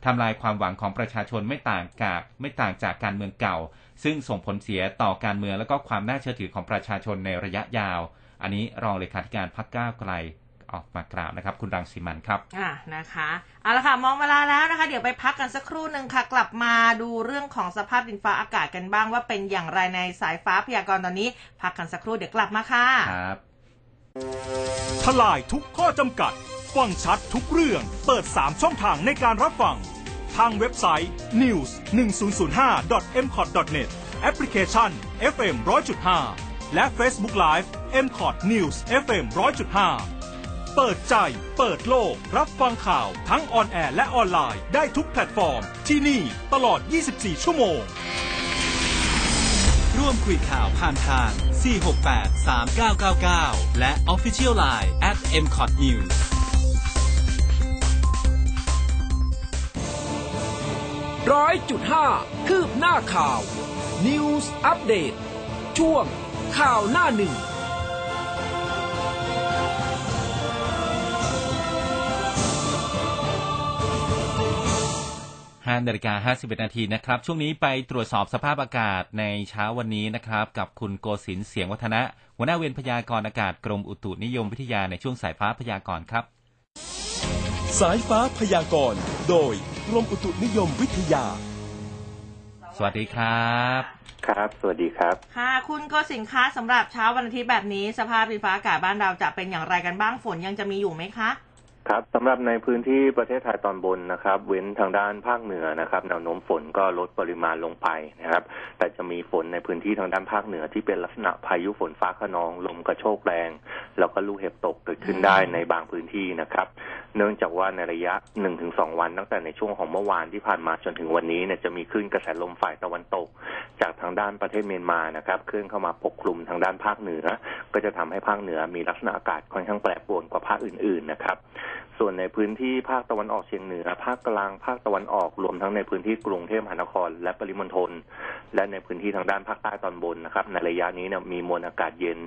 ทำลายความหวังของประชาชนไม่ต่างจากไม่ต่างจากการเมืองเก่า ซึ่งส่งผลเสียต่อการเมืองและก็ความน่าเชื่อถือของประชาชนในระยะยาว อันนี้รองเลขาธิการพรรคก้าวไกลออกมากล่าวนะครับ คุณรังสีมันครับอะนะคะเอาละค่ะมองเวลาแล้วนะคะ เดี๋ยวไปพักกันสักครู่หนึ่งค่ะ กลับมาดูเรื่องของสภาพดินฟ้าอากาศกันบ้างว่าเป็นอย่างไรในสายฟ้าพยากรณ์ตอนนี้ พักกันสักครู่เดี๋ยวกลับมาค่ะครับทลายทุกข้อจำกัดฟังชัดทุกเรื่อง เปิด 3 ช่องทางในการรับฟัง ทางเว็บไซต์ news 1005 m c o t net แอปพลิเคชัน FM 100.5 และ Facebook Live m c o t News FM 100.5 เปิดใจ เปิดโลก รับฟังข่าวทั้ง on air และออนไลน์ได้ทุกแพลตฟอร์ม ที่นี่ตลอด 24 ชั่วโมง ร่วมคุยข่าวผ่านทาง 468 3999 และ Official Line at mcot news ร้อยจุดห้าคืบหน้าข่าว News อัปเดตช่วงข่าวหน้าหนึ่ง5นาฬิกา51นาทีนะครับ ช่วงนี้ไปตรวจสอบสภาพอากาศในเช้าวันนี้นะครับ กับคุณโกศินเสียงวัฒนะ หัวหน้าเวรพยากรณ์อากาศกรมอุตุนิยมวิทยาในช่วงสายฟ้าพยากรณ์ครับ สายฟ้าพยากรณ์โดยกรมอุตุนิยมวิทยา สวัสดีครับ ครับ สวัสดีครับ ค่ะ คุณก็สินค้าสำหรับเช้าวันอาทิตย์แบบนี้ สภาพดินฟ้าอากาศบ้านเราจะเป็นอย่างไรกันบ้างฝนยังจะมีอยู่ไหมคะ ครับสำหรับในพื้นที่ประเทศไทยตอนบนนะครับ เว้นทางด้านภาคเหนือนะครับแนวโน้มฝนก็ลดปริมาณลงไปนะครับ แต่จะมีฝนในพื้นที่ทางด้านภาคเหนือที่เป็นลักษณะพายุฝนฟ้าขนองลมกระโชกแรง แล้วก็ลูกเห็บตกเกิดขึ้นได้ในบางพื้นที่นะครับ เนื่องจากว่าในระยะ1-2วันตั้งแต่ในช่วงของเมื่อวานที่ผ่านมาจนถึงวันนี้เนี่ยจะมีคลื่นกระแสลมฝ่ายตะวันตก จากทางด้านประเทศเมียนมานะครับเคลื่อนเข้ามาปกคลุมทางด้านภาคเหนือ ก็จะทำให้ภาคเหนือมีลักษณะอากาศค่อนข้างแปรปรวนกว่าภาคอื่นๆนะครับส่วนในพื้นที่ภาคตะวันออกเฉียงเหนือ ภาคกลาง ภาคตะวันออก รวมทั้งในพื้นที่กรุงเทพมหานคร และปริมณฑล และในพื้นที่ทางด้านภาคใต้ตอนบนนะครับ ในระยะนี้เนี่ยมีมวลอากาศเย็น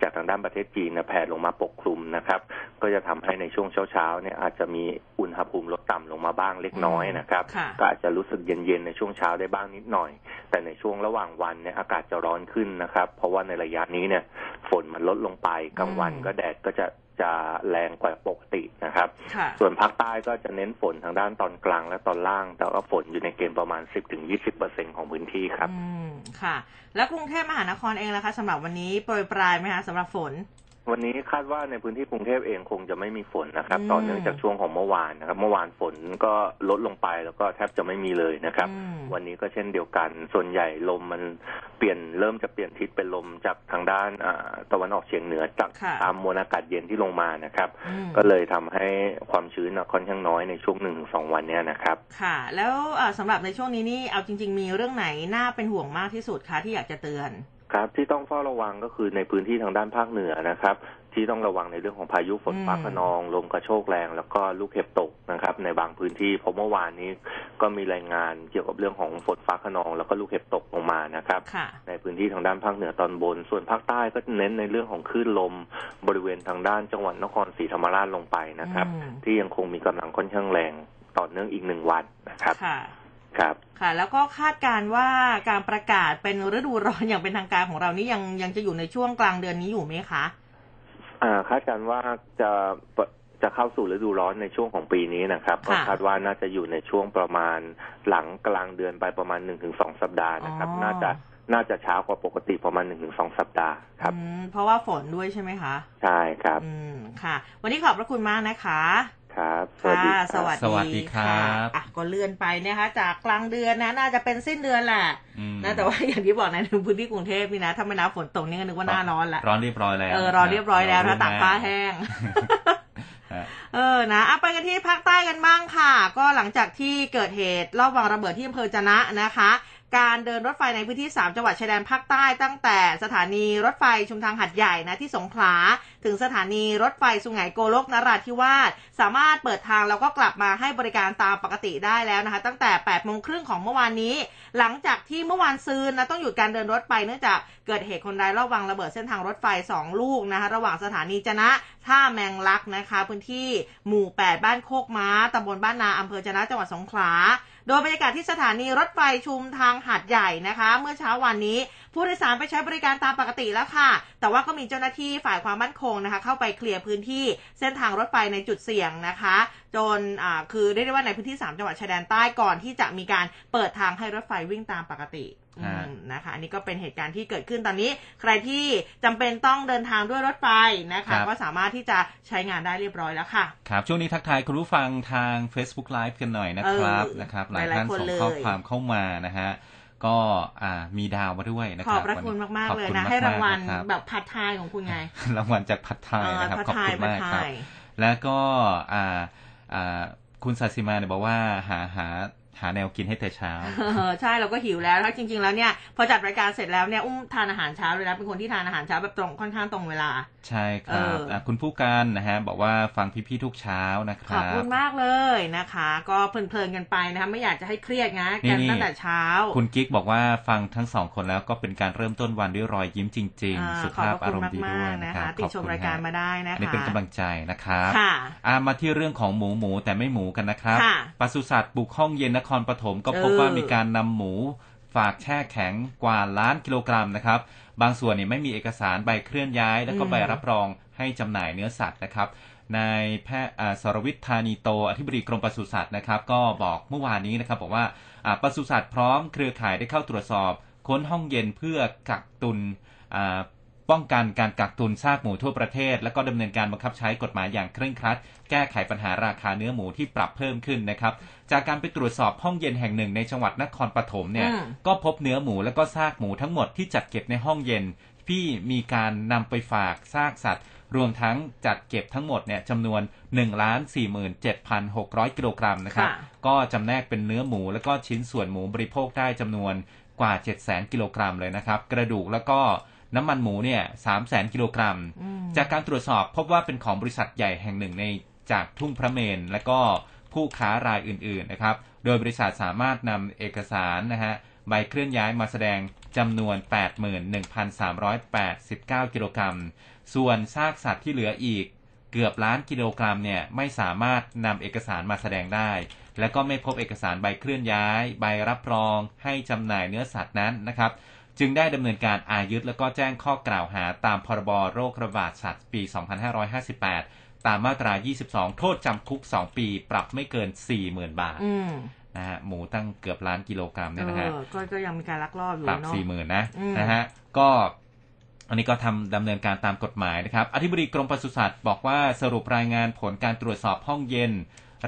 จากทางด้านประเทศจีนเนี่ยแผ่ลงมาปกคลุมนะครับ ก็จะทำให้ในช่วงเช้าๆเนี่ยอาจจะมีอุณหภูมิลดต่ำลงมาบ้างเล็กน้อยนะครับค่ะก็อาจจะรู้สึกเย็นๆในช่วงเช้าได้บ้างนิดหน่อย แต่ในช่วงระหว่างวันเนี่ยอากาศจะร้อนขึ้นนะครับ เพราะว่าในระยะนี้เนี่ยฝนมันลดลงไปกลางวันก็แดดก็จะ จะแรงกว่าปกตินะครับค่ะส่วนภาคใต้ก็จะเน้นฝนทางด้านตอนกลางและตอนล่าง แต่ว่าฝนอยู่ในเกณฑ์ประมาณ 10-20%ของพื้นที่ครับ อืม ค่ะ แล้วกรุงเทพมหานครเองล่ะคะสำหรับวันนี้โปรยปลายไหมคะสำหรับฝน วันนี้คาดว่าในพื้นที่กรุงเทพเองคงจะไม่มีฝนนะครับอืมต่อเนื่องจากช่วงของเมื่อวานนะครับ เมื่อวานฝนก็ลดลงไปแล้วก็แทบจะไม่มีเลยนะครับอืมวันนี้ก็เช่นเดียวกัน ส่วนใหญ่ลมมันเปลี่ยนเริ่มจะเปลี่ยนทิศเป็นลมจากทางด้านอ่าตะวันออกเฉียงเหนือจากค่ะตามมวลอากาศเย็นที่ลงมานะครับอืมก็เลยทำให้ความชื้นน่ะค่อนข้างน้อยในช่วงหนึ่งถึงสองวันเนี้ยนะครับ ค่ะ แล้วเอ่อสำหรับในช่วงนี้นี่เอาจริง ๆ มีเรื่องไหนน่าเป็นห่วงมากที่สุดคะที่อยากจะเตือน ครับที่ต้องเฝ้าระวังก็คือในพื้นที่ทางด้านภาคเหนือนะครับ ที่ต้องระวังในเรื่องของพายุฝนฟ้าอืมคะนอง ลมกระโชกแรง แล้วก็ลูกเห็บตกนะครับ ในบางพื้นที่เพราะเมื่อวานนี้ก็มีรายงานเกี่ยวกับเรื่องของฝนฟ้าคะนอง แล้วก็ลูกเห็บตกลงมานะครับค่ะในพื้นที่ทางด้านภาคเหนือตอนบน ส่วนภาคใต้ก็เน้นในเรื่องของคลื่นลมบริเวณทางด้านจังหวัดนครศรีธรรมราชลงไปนะครับอืมที่ยังคงมีกำลังค่อนข้างแรงต่อเนื่องอีกหนึ่งวันนะครับ ค่ะครับ ค่ะ แล้วก็คาดการณ์ว่าการประกาศเป็นฤดูร้อนอย่างเป็นทางการของเรานี่ยังยังจะอยู่ในช่วงกลางเดือนนี้อยู่ไหมคะอ่าคาดการณ์ว่าจะจะเข้าสู่ฤดูร้อนในช่วงของปีนี้นะครับก็ค่ะคาดว่าน่าจะอยู่ในช่วงประมาณหลังกลางเดือนไปประมาณหนึ่งถึงสองสัปดาห์นะครับอ๋อน่าจะน่าจะช้ากว่าปกติประมาณหนึ่งถึงสองสัปดาห์ครับอืมเพราะว่าฝนด้วยใช่ไหมคะ ใช่ครับ อืมค่ะ วันนี้ขอบพระคุณมากนะคะ ครับสวัสดีค่ะครับสวัสดีสวัสดีครับะอะก็เลื่อนไปนะคะ จากกลางเดือนนะ น่าจะเป็นสิ้นเดือนแหละอืมนะแต่ว่าอย่างที่บอกในะในพื้นที่กรุงเทพนี่นะถ้าไม่นับฝนตกนี่ก็นึกว่าหน้าร้อนละร้อนเรียบร้อยแล้วเออรอเรียบร้อยแล้วเนะตากผ้าแห้งฮะเออนะเอาไปกันที่ภาคใต้กันบ้างค่ะ ก็หลังจากที่เกิดเหตุรอบวางระเบิดที่อำเภอจะนะนะคะ การเดินรถไฟในพื้นที่ 3 จังหวัดชายแดนภาคใต้ตั้งแต่สถานีรถไฟชุมทางหัดใหญ่นะที่สงขลา ถึงสถานีรถไฟสุไหงโกลกนราธิวาสสามารถเปิดทางแล้วก็กลับมาให้บริการตามปกติได้แล้วนะคะ ตั้งแต่8โมงครึ่งของเมื่อวานนี้ หลังจากที่เมื่อวานซืนนะต้องหยุดการเดินรถไปเนื่องจากเกิดเหตุคนร้ายรอบวางระเบิดเส้นทางรถไฟ 2 ลูกนะคะระหว่างสถานีจนะท่าแมงลักนะคะ พื้นที่หมู่ 8 บ้านโคกม้าตำบลบ้านนาอำเภอจนะจังหวัดสงขลา โดยบรรยากาศที่สถานีรถไฟชุมทางหาดใหญ่นะคะ เมื่อเช้าวันนี้ ผู้โดยสารไปใช้บริการตามปกติแล้วค่ะ แต่ว่าก็มีเจ้าหน้าที่ฝ่ายความมั่นคงนะคะ เข้าไปเคลียร์พื้นที่เส้นทางรถไฟในจุดเสี่ยงนะคะ จนอ่าคือเรียกได้ว่าในพื้นที่ 3 จังหวัดชายแดนใต้ก่อนที่จะมีการเปิดทางให้รถไฟวิ่งตามปกติอือ่ามนะคะอันนี้ก็เป็นเหตุการณ์ที่เกิดขึ้นตอนนี้ ใครที่จำเป็นต้องเดินทางด้วยรถไฟนะคะก็สามารถที่จะใช้งานได้เรียบร้อยแล้วค่ะ ครับช่วงนี้ทักทายคุณผู้ฟังทาง Facebook Live กันหน่อยนะครับเออนะครับหลายหลายๆท่านคนส่งเลยข้อความเข้ามานะฮะ ก็อ่ามีดาวมาด้วยนะขคอรับบพระคุณมากขๆอบเลยคุณนะ ให้รางวัลมกๆนะคบแบบผัดไทยของคุณไง รางวัลจากผัดไทยนะครับเออขอบคุณมากผัดคไทรับยแล้วก็อ่าอ่าคุณศาสิมาเนี่ยบอกว่าหาหา หาแนวกินให้แต่เช้าเออใช่เราก็หิวแล้วแล้วจริง ๆ แล้วเนี่ยพอจัดรายการเสร็จแล้วเนี่ยอุ้มทานอาหารเช้าเลยนะเป็นคนที่ทานอาหารเช้าแบบตรงค่อนข้างตรงเวลา ใช่ครับเอออะคุณผู้การนะฮะบอกว่าฟังพี่ๆทุกเช้านะคขอบรับคุณมากเลยนะคะ ก็เพลินๆกันไปนะคะไม่อยากจะให้เครียดนะกันนี่ตั้งแต่เช้า คุณกิ๊กบอกว่าฟังทั้งสองคนแล้วก็เป็นการเริ่มต้นวันด้วยรอยยิ้มจริงอ่าๆสุขอบภาพพระอาคุรณมณ์ดีมาด้วยกๆนะนะครัคะบติดชมขอบคุณรายการฮะมาได้นะคะอันนี้เป็นกำลังใจนะครับค่ะอ่ามาที่เรื่องของหมูหมูแต่ไม่หมูกันนะครับค่ะปศุสัตว์บุกห้องเย็นนครปฐมก็พบเออว่ามีการนำหมูฝากแช่แข็งกว่าล้านกิโลกรัมนะครับ บางส่วนเนี่ยไม่มีเอกสารใบเคลื่อนย้าย แล้วก็ใบรับรองให้จำหน่ายเนื้อสัตว์นะครับนายแพทย์อ่าสรวิทย์ธานีโตอธิบดีกรมปศุสัตว์นะครับ ก็บอกเมื่อวานนี้นะครับ บอกว่าอ่าปศุสัตว์พร้อมเครือข่ายได้เข้าตรวจสอบ ค้นห้องเย็นเพื่อกักตุนอ่า ป้องกันการกักตุนซากหมูทั่วประเทศ และก็ดำเนินการบังคับใช้กฎหมายอย่างเคร่งครัด แก้ไขปัญหาราคาเนื้อหมูที่ปรับเพิ่มขึ้นนะครับ จากการไปตรวจสอบห้องเย็นแห่งหนึ่งในจังหวัดนครปฐมเนี่ยอืมก็พบเนื้อหมูและก็ซากหมูทั้งหมดที่จัดเก็บในห้องเย็นที่มีการนำไปฝากซากสัตว์ รวมทั้งจัดเก็บทั้งหมดเนี่ยจำนวน1 4 7 6 0 0 กิโลกรัมนะครับค่ะก็จำแนกเป็นเนื้อหมูและก็ชิ้นส่วนหมูบริโภคได้จำนวนกว่า 7 0 0 0 0กิโลกรัมเลยนะครับ กระดูกแล้วก็ น้ำมันหมูเนี่ย3 0 0 0 0กิโลกรัมอืมจากการตรวจสอบพบว่าเป็นของบริษัทใหญ่แห่งหนึ่งในจากทุ่งพระเมน และก็ผู้ค้ารายอื่นๆนะครับ โดยบริษัทสามารถนำเอกสารนะฮะใบเคลื่อนย้ายมาแสดงจำนวน 81,389 กิโลกรัม ส่วนซากสัตว์ที่เหลืออีกเกือบล้านกิโลกรัมเนี่ยไม่สามารถนำเอกสารมาแสดงได้ และก็ไม่พบเอกสารใบเคลื่อนย้าย ใบรับรอง ให้จำหน่ายเนื้อสัตว์นั้นนะครับ จึงได้ดำเนินการอายึดแล้วก็แจ้งข้อกล่าวหาตามพรบโรคระบาดสัตว์ปี 2558 ตามมาตรา 22 โทษจำคุก 2 ปี ปรับไม่เกิน 40,000 บาทอืมนะฮะหมูตั้งเกือบล้านกิโลกรัมเนี่ยนะฮะเออก็ก็ยังมีการลักลอบอยู่ปรับเนาะสี่หมื่นนะอืมนะฮะก็อันนี้ก็ทำดำเนินการตามกฎหมายนะครับ อธิบดีกรมปศุสัตว์บอกว่าสรุปรายงานผลการตรวจสอบห้องเย็น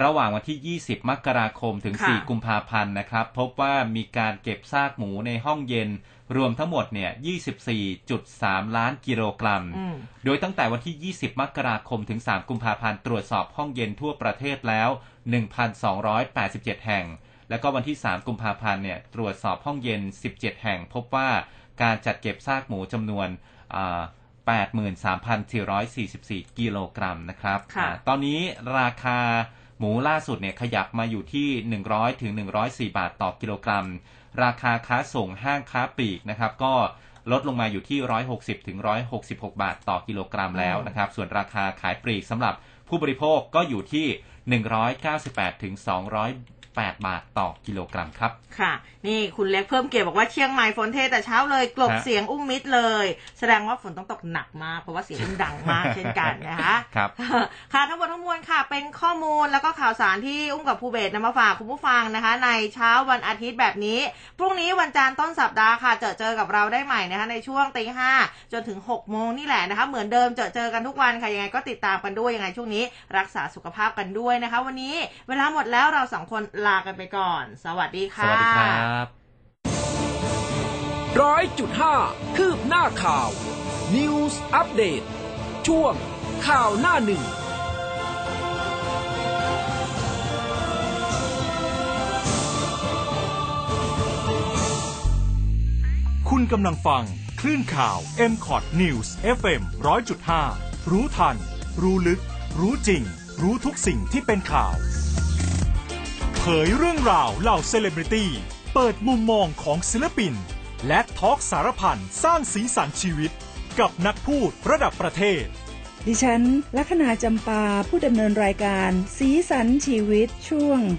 ระหว่างวันที่ 20 มกราคมถึง 4 กุมภาพันธ์นะครับ พบว่ามีการเก็บซากหมูในห้องเย็น รวมทั้งหมดเนี่ย 24.3 ล้านกิโลกรัมอืมโดยตั้งแต่วันที่ 20 มกราคมถึง 3 กุมภาพันธ์ตรวจสอบห้องเย็นทั่วประเทศแล้ว 1,287 แห่ง แล้วก็วันที่ 3 กุมภาพันธ์เนี่ยตรวจสอบห้องเย็น 17 แห่ง พบว่าการจัดเก็บซากหมูจำนวนอ่า83,444 กิโลกรัมนะครับค่ะอ่าตอนนี้ราคา หมูล่าสุดเนี่ยขยับมาอยู่ที่ 100ถึง104 บาทต่อกิโลกรัม ราคาค้าส่งห้างค้าปลีกนะครับก็ลดลงมาอยู่ที่ 160ถึง166 บาทต่อกิโลกรัมแล้วนะครับ ส่วนราคาขายปลีกสำหรับผู้บริโภคก็อยู่ที่ 198ถึง200 208บาทต่อกิโลกรัมครับ ค่ะ นี่คุณเล็กเพิ่มเกียรติบอกว่าเชียงใหม่ฝนเทแต่เช้าเลยกลบฮะเสียงอุ้มมิดเลย แสดงว่าฝนต้องตกหนักมากเพราะว่าเสียงอุ้มดังมากเช่นกันนะคะครับค่ะทั้งหมดทั้งมวลค่ะ เป็นข้อมูลแล้วก็ข่าวสารที่อุ้มกับภูเบศนำมาฝากคุณผู้ฟังนะคะ ในเช้าวันอาทิตย์แบบนี้พรุ่งนี้วันจันทร์ต้นสัปดาห์ค่ะ เจอเจอกับเราได้ใหม่นะคะในช่วงตีห้าจนถึง6กโมงนี่แหละนะคะเหมือนเดิมเจอเจอกันทุกวันค่ะยังไงก็ติดตามกันด้วยยังไงช่วงนี้ รักษาสุขภาพกันด้วยนะคะ วันนี้เวลาหมดแล้วเราสองคนลากันไปก่อน สวัสดีสค่ะวัสดีครับร้อยจุดห้าคืบหน้าข่าว News อัปเดตช่วงข่าวหน้าหนึ่งคุณกำลังฟัง คลื่นข่าว m c o t News FM 100.5 รู้ทัน รู้ลึก รู้จริง รู้ทุกสิ่งที่เป็นข่าว เผยเรื่องราวเหล่าเซเลบริตี้ เปิดมุมมองของศิลปิน และทอล์กสารพันสร้างสีสันชีวิต กับนักพูดระดับประเทศ ดิฉันลัคนาจำปาผู้ดำเนินรายการ สีสันชีวิตช่วง